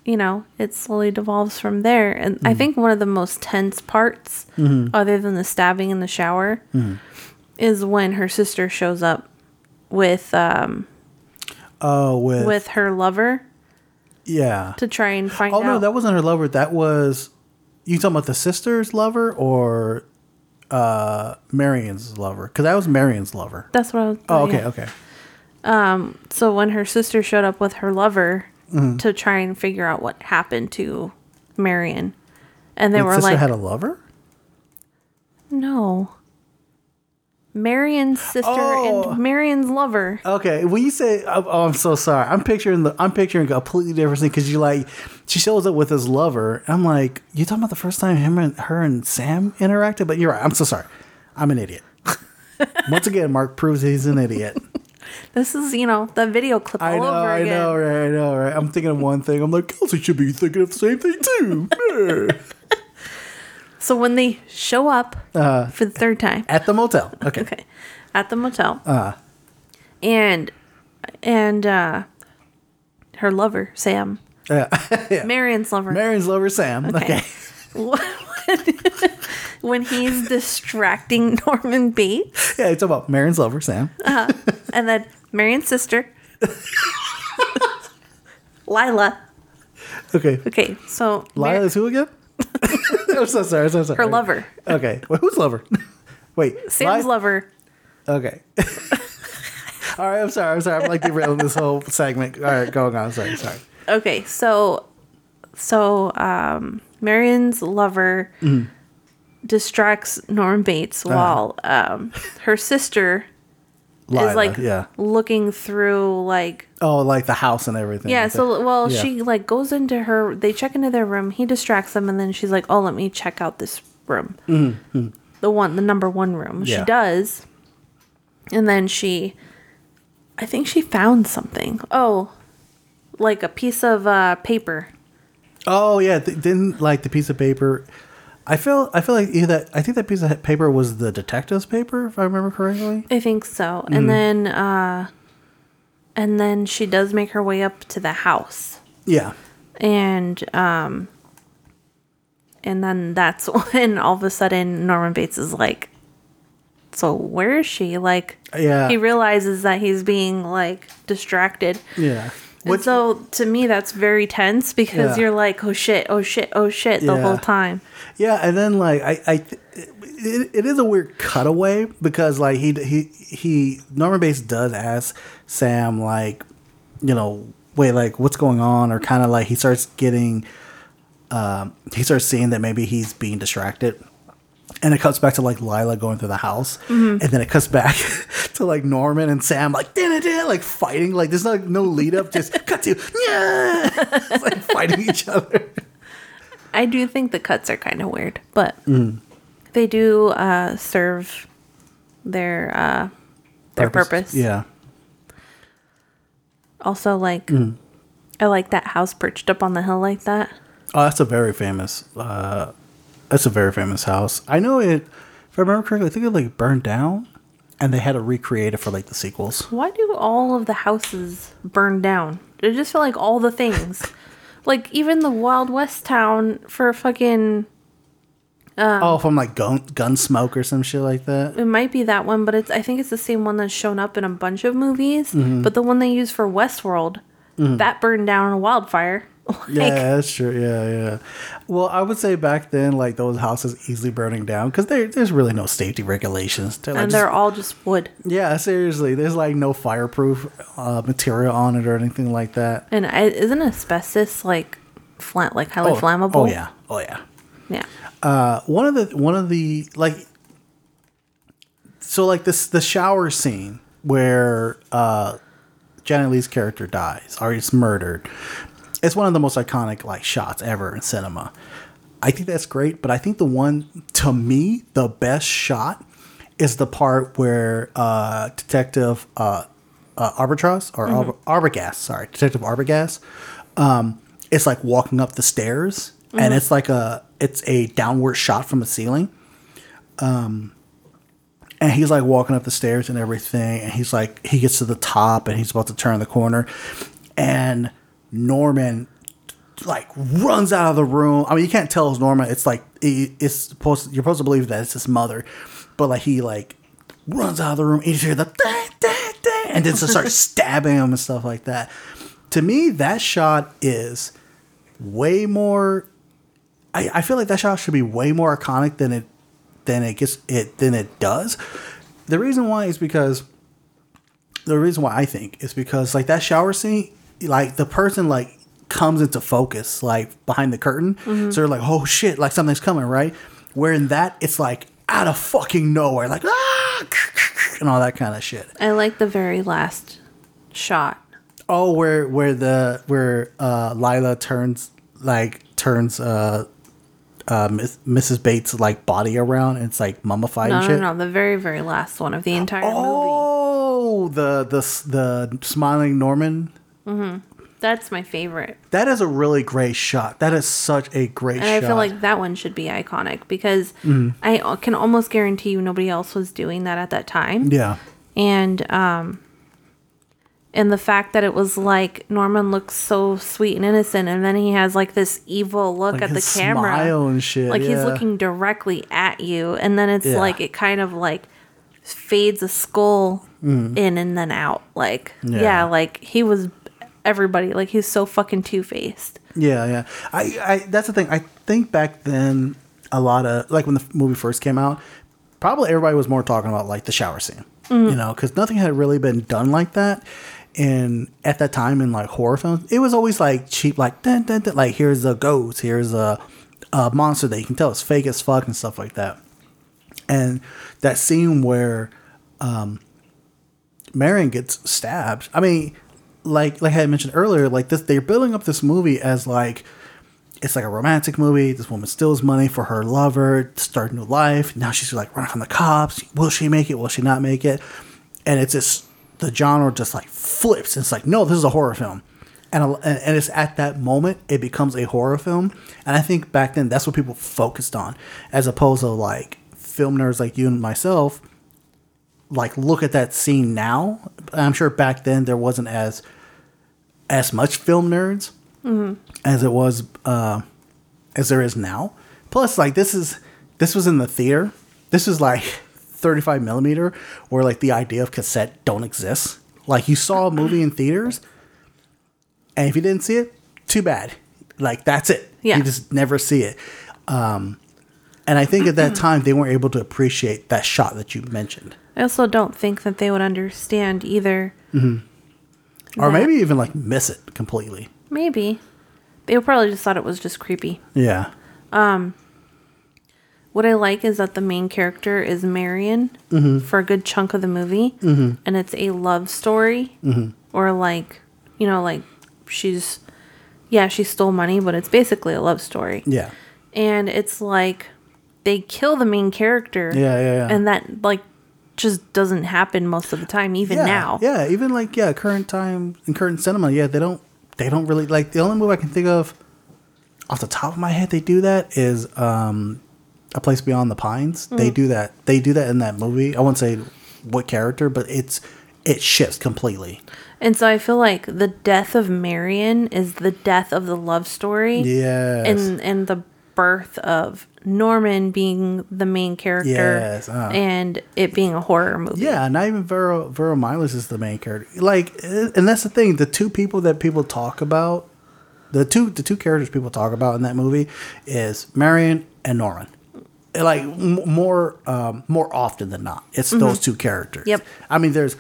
you know it slowly devolves from there and i think one of the most tense parts other than the stabbing in the shower is when her sister shows up with um oh, with, with her lover yeah. to try and find Oh out no, that wasn't her lover. That was you talking about the sister's lover or uh Marion's lover? Because that was Marion's lover. that's what i was Oh, okay, yeah. okay. So when her sister showed up with her lover Mm-hmm. to try and figure out what happened to marion and they Wait, were sister like had a lover. no marion's sister Oh. and marion's lover Okay, when you say, oh, oh, I'm so sorry. I'm picturing the, I'm picturing a completely different thing because you like, she shows up with his lover. I'm like, you talking about the first time him and her and Sam interacted? But you're right. I'm so sorry. I'm an idiot. Once again, Mark proves he's an idiot. This is, you know, the video clip all I know, over I know, right, I know, right. I'm thinking of one thing. I'm like, Kelsey should be thinking of the same thing too. So when they show up for the third time, At the motel. Okay. okay, at the motel, and and uh, her lover Sam, Yeah. Marion's lover, Marion's lover, Sam. Okay. when he's distracting Norman Bates, Yeah, it's about Marion's lover, Sam. and then Marion's sister, Lila. Okay. Okay, so Mar- Lila's who again? I'm so sorry. I'm so sorry. her lover, Okay. Well, who's lover? Wait. Sam's lover. Okay. All right. I'm sorry. I'm sorry. I'm like derailing this whole segment. All right. Going on. Sorry. Sorry. Okay, so so um Marion's lover Mm-hmm. distracts Norm Bates Uh-huh. while um her sister Lila, is like yeah. looking through like Oh, like the house and everything. yeah, so well Yeah. she like goes into her they check into their room, he distracts them and then she's like, "Oh, let me check out this room." The one the number 1 room. She Mm-hmm. Does. And then she I think she found something. Oh, like a piece of uh paper. Oh yeah. Th- didn't like the piece of paper. I feel. I feel like either that. I think that piece of paper was the detective's paper, if I remember correctly. I think so. And then uh and then she does make her way up to the house. Yeah. And um and then that's when all of a sudden Norman Bates is like so where is she? Like Yeah. he realizes that he's being like distracted. Yeah. And so to me that's very tense because Yeah. you're like, oh shit, oh shit, oh shit the Yeah. whole time. Yeah, and then like I, I it, it is a weird cutaway because like he he he Norman Bates does ask Sam like, you know, wait, like what's going on, or kind of like he starts getting, um, he starts seeing that maybe he's being distracted. And it cuts back to like Lila going through the house, and then it cuts back to like Norman and Sam like like fighting. Like there's like no lead up, just cut to yeah, It's like fighting each other. I do think the cuts are kind of weird, but Mm. they do uh, serve their uh, their purpose. Yeah. Also, like Mm. I like that house perched up on the hill like that. Oh, that's a very famous. Uh, that's a very famous house. I know it. If I remember correctly, I think it like burned down, and they had to recreate it for like the sequels. Why do all of the houses burn down? I just feel like all the things, like even the Wild West town for fucking. Um, oh, from like gun gun smoke or some shit like that. It might be that one, but it's. I think it's the same one that's shown up in a bunch of movies. Mm-hmm. But the one they use for Westworld, that burned down in a wildfire. Like, yeah, that's true. Yeah, yeah. Well, I would say back then, like those houses easily burning down because there's really no safety regulations. To, like, and they're all just wood. yeah, seriously, there's like no fireproof uh, material on it or anything like that. And isn't asbestos like flat, like highly oh, flammable? Oh yeah. Oh yeah. yeah. uh, one of the one of the like so like this the shower scene where uh Janet Leigh's character dies or is murdered. It's one of the most iconic like shots ever in cinema. I think that's great, but I think the one to me the best shot is the part where uh Detective uh, uh Arbitros or Arbogast, sorry, Detective Arbogast um, it's like walking up the stairs, and it's like a it's a downward shot from the ceiling. Um, and he's like walking up the stairs and everything, and he's like he gets to the top, and he's about to turn the corner, and Norman like runs out of the room. I mean, you can't tell it's Norman. It's like it's supposed you're supposed to believe that it's his mother, but like he like runs out of the room. And you hear the dang, dang, dang, and then just starts stabbing him and stuff like that. To me, that shot is way more. I, I feel like that shot should be way more iconic than it than it gets it than it does. The reason why is because the reason why I think is because like that shower scene, like the person like comes into focus like behind the curtain, so they're like, oh shit, like something's coming, right? Where in that it's like out of fucking nowhere, like ah, and all that kind of shit. I like the very last shot. Oh, where where the where uh Lila turns like turns uh uh Miss, Mrs. Bates like body around and it's like mummified No, and no, shit. no, the very, very last one of the entire movie. Oh, the the the smiling Norman. That's my favorite. That is a really great shot. That is such a great And shot. I feel like that one should be iconic because Mm-hmm. I can almost guarantee you nobody else was doing that at that time. yeah, And um and the fact that it was like Norman looks so sweet and innocent and then he has like this evil look Like at the camera. smile and shit, Like he's looking directly at you and then it's Yeah. like it kind of like fades a skull in and then out. Like Mm. Yeah. yeah, like he was everybody like he's so fucking two-faced. yeah, yeah. I, I that's the thing. I think back then a lot of like when the movie first came out, probably everybody was more talking about like the shower scene, you know, because nothing had really been done like that. And at that time in like horror films, it was always like cheap, like dun, dun, dun, like here's a ghost, here's a, a monster that you can tell it's fake as fuck and stuff like that. And that scene where um, Marion gets stabbed. I mean, like like I mentioned earlier, like this they're building up this movie as like it's like a romantic movie. This woman steals money for her lover start a new life. Now she's like running from the cops. Will she make it? Will she not make it? And it's just the genre just like flips. It's like no, this is a horror film. And, and and it's at that moment it becomes a horror film, and I think back then that's what people focused on, as opposed to like film nerds like you and myself like look at that scene now. I'm sure back then there wasn't as as much film nerds as it was uh, as there is now. Plus, like this is this was in the theater. This is like 35 millimeter, where like the idea of cassette don't exist. Like you saw a movie in theaters, and if you didn't see it, too bad. Like that's it. Yeah. You just never see it. Um, and I think at that time they weren't able to appreciate that shot that you mentioned. I also don't think that they would understand either. Or maybe even like miss it completely. Maybe. They probably just thought it was just creepy. Yeah, Um What I like is that the main character is Marion Mm-hmm. for a good chunk of the movie, and it's a love story, Mm-hmm. or like you know, like she's yeah, she stole money, but it's basically a love story, yeah, and it's like they kill the main character, Yeah, yeah, yeah. and that like just doesn't happen most of the time, even yeah, now. Yeah, even like yeah, current time and current cinema, yeah, they don't they don't really like the only movie I can think of off the top of my head they do that is um A Place Beyond the Pines. Mm. They do that. They do that in that movie. I won't say what character, but it's it shifts completely. And so I feel like the death of Marion is the death of the love story. Yeah. And and the birth of Norman being the main character Yes, uh. and it being a horror movie. Yeah, not even Vera Vero Miles is the main character. Like, and that's the thing. The two people that people talk about, the two the two characters people talk about in that movie is Marion and Norman. Like m- more um, more often than not, it's those two characters. Yep. I mean, there's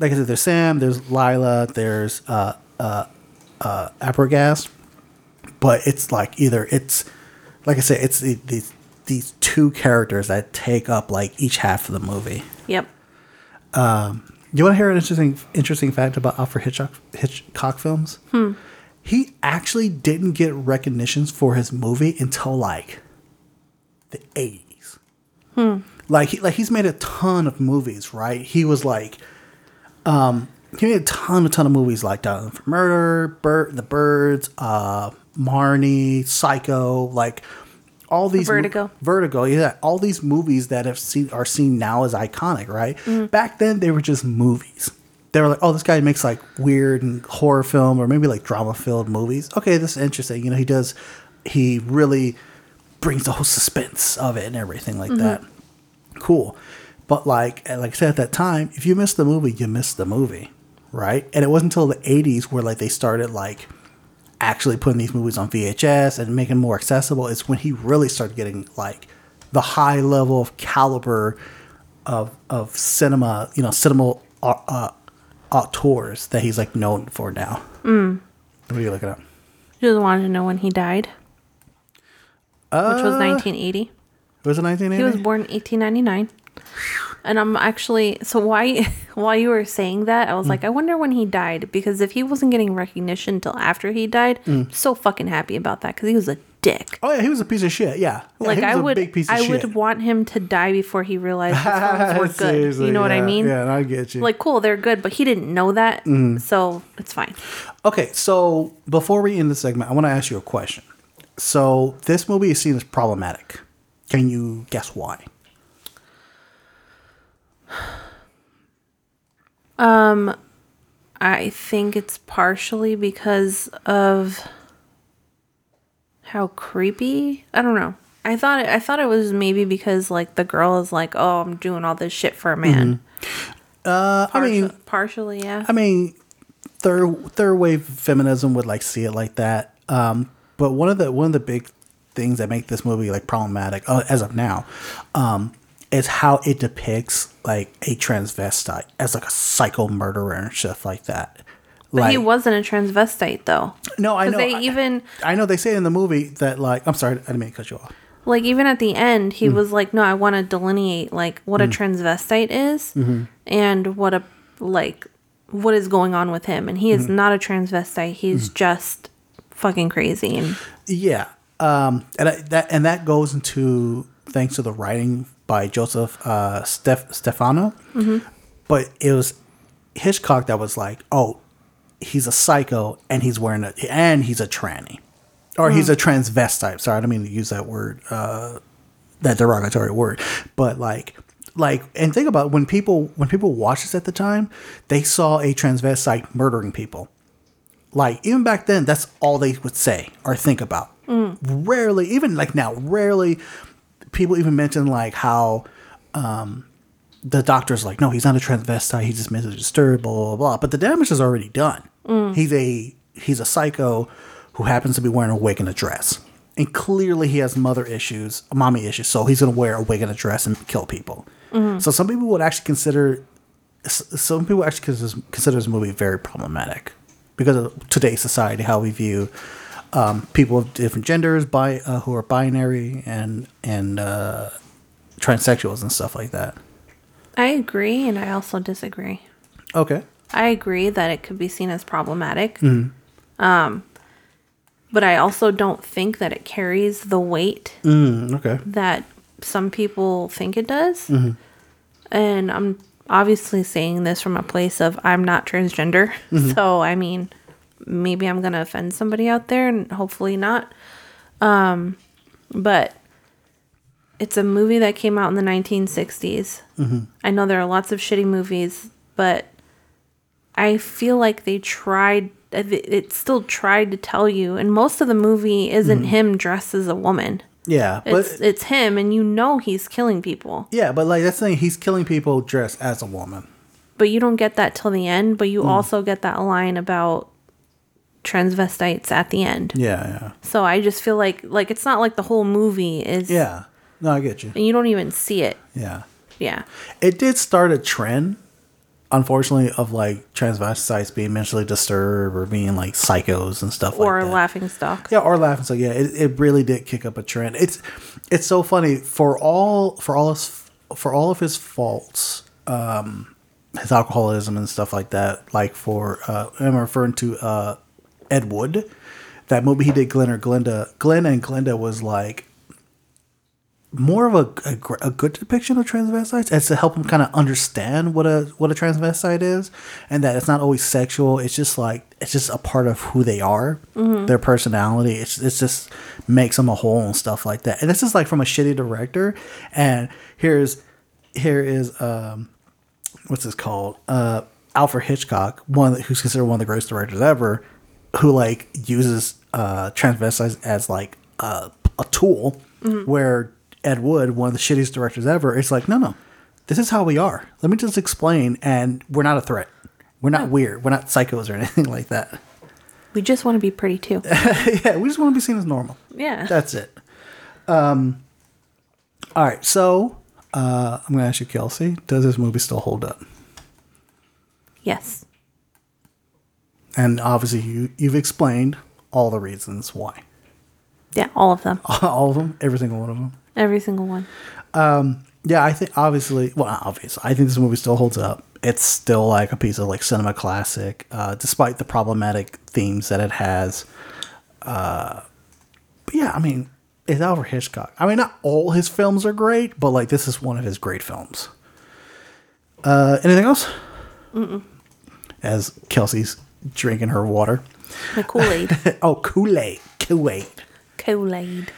like I said, there's Sam, there's Lila, there's uh uh uh Arbogast, but it's like either it's like I said, it's the, these these two characters that take up like each half of the movie. Yep. You want to hear an interesting interesting fact about Alfred Hitchcock, Hitchcock films? Hmm. He actually didn't get recognitions for his movie until like the eighties. Hmm. Like he, like he's made a ton of movies, right? He was like, um, he made a ton, a ton of movies like Dial M for Murder, Bert, The Birds, uh, Marnie, Psycho, like all these Vertigo. Vertigo, yeah, all these movies that have seen are seen now as iconic, right? Mm-hmm. Back then, they were just movies. They were like, oh, this guy makes like weird and horror film or maybe like drama filled movies. Okay, this is interesting. You know, he does, he really brings the whole suspense of it and everything like mm-hmm. that. Cool. But like, like I said at that time, if you missed the movie, you missed the movie, right? And it wasn't until the '80s where like they started like actually putting these movies on VHS and making them more accessible. is when he really started getting like the high level of caliber of of cinema, you know, cinema uh, uh, auteurs that he's like known for now. Mm. What are you looking at? Just wanted to know when he died, which was 1980. Was it 1980? He was born 1899. And I'm actually so why while you were saying that, I was Mm. like, I wonder when he died because if he wasn't getting recognition until after he died, Mm. I'm so fucking happy about that because he was a dick. Oh yeah, he was a piece of shit. Yeah, Yeah, like was would, big piece of I shit. would want him to die before he realized his were good. You know what I mean? Yeah, I get you. Like, cool, they're good, but he didn't know that, Mm-hmm. so it's fine. Okay, so before we end the segment, I want to ask you a question. So this movie is seen as problematic. Can you guess why? I think it's partially because of how creepy. I don't know. I thought I thought it was maybe because like the girl is like, oh, I'm doing all this shit for a man. Uh, I mean, partially, yeah. I mean, third third wave feminism would like see it like that. Um, but one of the one of the big things that make this movie like problematic uh, as of now um, is how it depicts like a transvestite as like a psycho murderer and stuff like that. but he wasn't a transvestite though. no, I know. they I- even I know they say in the movie that like I'm sorry, I didn't mean to cut you off. like even at the end Mm. he was like no i want to delineate like what a transvestite is Mm-hmm. and what a like what is going on with him and he Mm-hmm. is not a transvestite he's just fucking crazy and Yeah, um, and I, that and that goes into thanks to the writing by Joseph uh, Steph, Stefano. But it was Hitchcock that was like, "Oh, he's a psycho, and he's wearing a and he's a tranny, or he's a transvestite." Sorry, I don't mean to use that word, uh, that derogatory word, but like. Like and think about when people when people watched this at the time, they saw a transvestite murdering people like even back then that's all they would say or think about Mm. rarely even like now rarely people even mention like how um the doctor's like no he's not a transvestite. He's just mentally disturbed blah blah blah. But the damage is already done. He's a he's a psycho who happens to be wearing a wig and a dress. And clearly he has mother issues mommy issues so he's going to wear a wig and a dress and kill people. So some people would actually consider some people actually consider this movie very problematic because of today's society, how we view um, people of different genders, bi- uh, who are binary and and uh, transsexuals and stuff like that. i agree and i also disagree Okay. i agree that it could be seen as problematic Mm-hmm. um but i also don't think that it carries the weight Mm, okay. that some people think it does. Mm-hmm. And I'm obviously saying this from a place of I'm not transgender. Mm-hmm. So, I mean, maybe I'm going to offend somebody out there and hopefully not. Um, but it's a movie that came out in the 1960s. Mm-hmm. I know there are lots of shitty movies, but I feel like they tried it it still tried to tell you and most of the movie isn't him dressed as a woman. Yeah, Mm-hmm. but It's it's him, and you know he's killing people, yeah, but like that's the thing. He's killing people dressed as a woman. but you don't get that till the end. But Mm. you also get that line about transvestites at the end. Yeah, yeah, So I just feel like like it's not like the whole movie is. yeah. No, I get you. And you don't even see it. Yeah, Yeah. it did start a trend, unfortunately, of like transvestites being mentally disturbed or being like psychos and stuff Or like that. laughing stock. Yeah, or laughing. stock. yeah, it, it really did kick up a trend. It's it's so funny for all for all his for all of his faults, um, his alcoholism and stuff like that. Like for uh, I'm referring to uh, Ed Wood, that movie he did, Glenn or Glenda. Glenn and Glenda was like more of a, a, a good depiction of transvestites as to help them kind of understand what a what a transvestite is and that it's not always sexual. It's just like it's just a part of who they are their personality. It's, it's just makes them a whole and stuff like that. And this is like from a shitty director. And here's here is um what's this called? Uh alfred hitchcock one who's considered one of the greatest directors ever who like uses uh transvestites as like a, a tool where ed wood one of the shittiest directors ever is like no no. This is how we are. Let me just explain and we're not a threat. We're not weird. We're not psychos or anything like that. We just want to be pretty too. yeah we just want to be seen as normal. Yeah. that's it. Um all right so uh i'm gonna ask you kelsey does this movie still hold up? Yes. And obviously you you've explained all the reasons why. Yeah, all of them. all of them? Every single one of them? Every single one. yeah i think obviously well not obviously i think this movie still holds up. It's still like a piece of like cinema classic uh despite the problematic themes that it has. Uh but yeah i mean it's alfred hitchcock. I mean not all his films are great but like this is one of his great films. Uh anything else? As kelsey's drinking her water The Kool-Aid. oh kool-aid kool-aid Kool-Aid.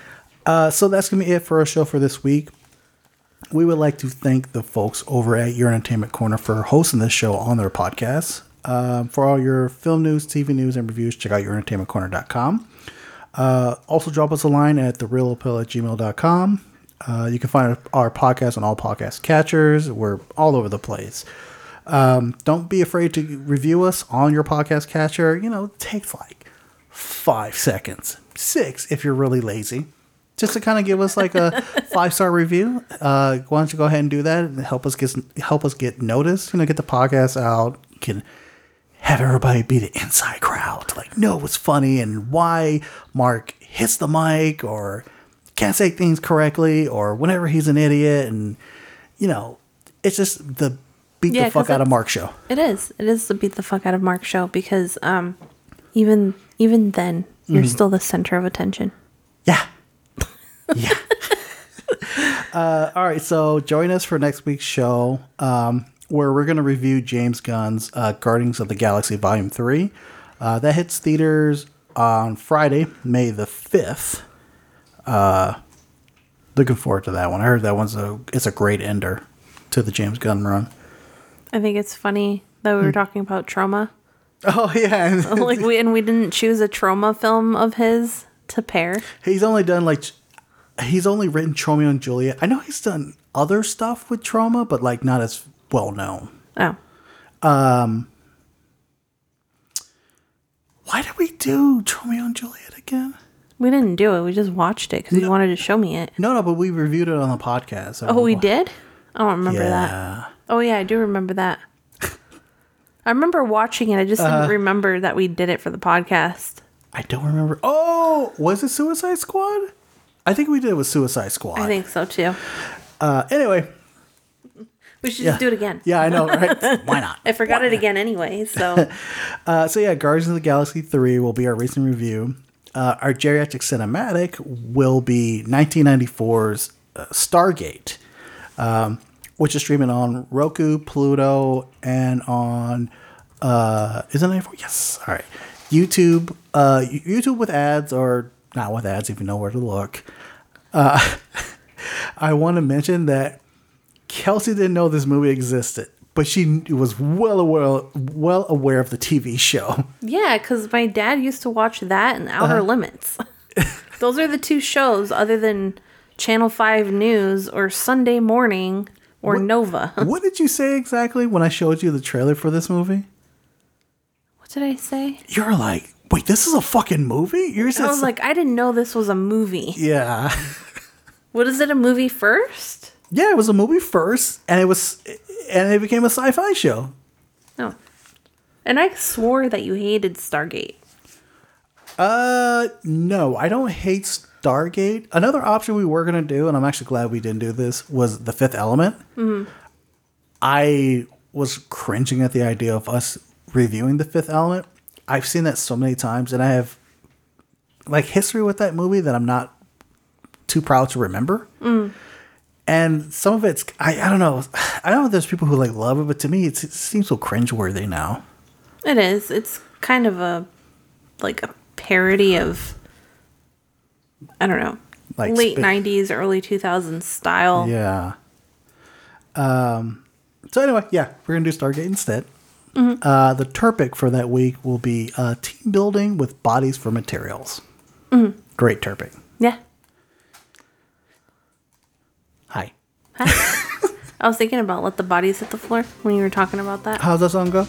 Uh, so that's gonna be it for our show for this week. We would like to thank the folks over at Your Entertainment Corner for hosting this show on their podcast. Um, for all your film news, TV news, and reviews, check out yourentertainmentcorner.com. Uh, also, drop us a line at thereelappeal at gmail.com. Uh, you can find our podcast on all podcast catchers. We're all over the place. Um, don't be afraid to review us on your podcast catcher. You know, it takes like five seconds, six if you're really lazy, just to kind of give us like a five star review. Uh, why don't you go ahead and do that and help us get help us get noticed? You know, get the podcast out. You can have everybody be the inside crowd, to, like know what's funny and why Mark hits the mic or can't say things correctly or whenever he's an idiot and you know it's just the beat Yeah, the fuck out of Mark show. It is. It is the beat the fuck out of Mark show because um, even even then you're Mm-hmm. still the center of attention. Yeah. Yeah. uh, all right. So join us for next week's show um, where we're going to review James Gunn's uh, Guardians of the Galaxy Volume 3. Uh, that hits theaters on Friday, May the 5th. Uh, looking forward to that one. I heard that one's a it's a great ender to the James Gunn run. I think it's funny that Hmm. we were talking about Troma. Oh yeah, like we and we didn't choose a Troma film of his to pair. he's only done like he's only written Tromeo and Juliet. I know he's done other stuff with Troma, but like not as well known. Oh, Um Why did we do Tromeo and Juliet again? we didn't do it. We just watched it because you wanted to show me it. No, no, but we reviewed it on the podcast. Oh, we did. I don't remember that. Yeah. Oh yeah, I do remember that. I remember watching it. I just Uh-huh. didn't remember that we did it for the podcast. I don't remember. Oh, was it Suicide Squad? I think we did it with Suicide Squad. I think so too. Uh, anyway, We should yeah, just do it again. Yeah, I know, right? Why not? I forgot it again anyway. So Uh, so yeah, Guardians of the Galaxy three will be our recent review. Uh, our geriatric cinematic will be 1994's uh, Stargate, um, which is streaming on Roku, Pluto, and on uh, is it 94? Yes. All right, YouTube. Uh, YouTube with ads or not with ads if you know where to look. Uh, I want to mention that Kelsey didn't know this movie existed, but she was well aware well aware of the TV show. yeah, because my dad used to watch that and Outer Uh-huh. Limits. Those are the two shows other than Channel Five News or Sunday Morning or Nova. what did you say exactly when I showed you the trailer for this movie? What did I say? You're like, wait, this is a fucking movie? You're I was like, I didn't know this was a movie. yeah, What is it? A movie first? yeah. It was a movie first, and it was, and it became a sci-fi show. No. And I swore that you hated Stargate. Uh, no, I don't hate Stargate. Another option we were gonna do, and I'm actually glad we didn't do this, was The Fifth Element. Mm-hmm. I was cringing at the idea of us reviewing The Fifth Element. I've seen that so many times, and I have like history with that movie that I'm not too proud to remember. Mm. And some of it's I, I don't know. I don't know if there's people who like love it, but to me it's, it seems so cringeworthy now. It is. It's kind of a like a parody of I don't know, Like late spa- '90s, early 2000s style. Yeah. Um. So anyway, yeah, we're gonna do Stargate instead. Uh, the topic for that week will be uh, team building with bodies for materials. mm Great topic. Yeah. Hi. I was thinking about let the bodies hit the floor when you were talking about that. How's that song go?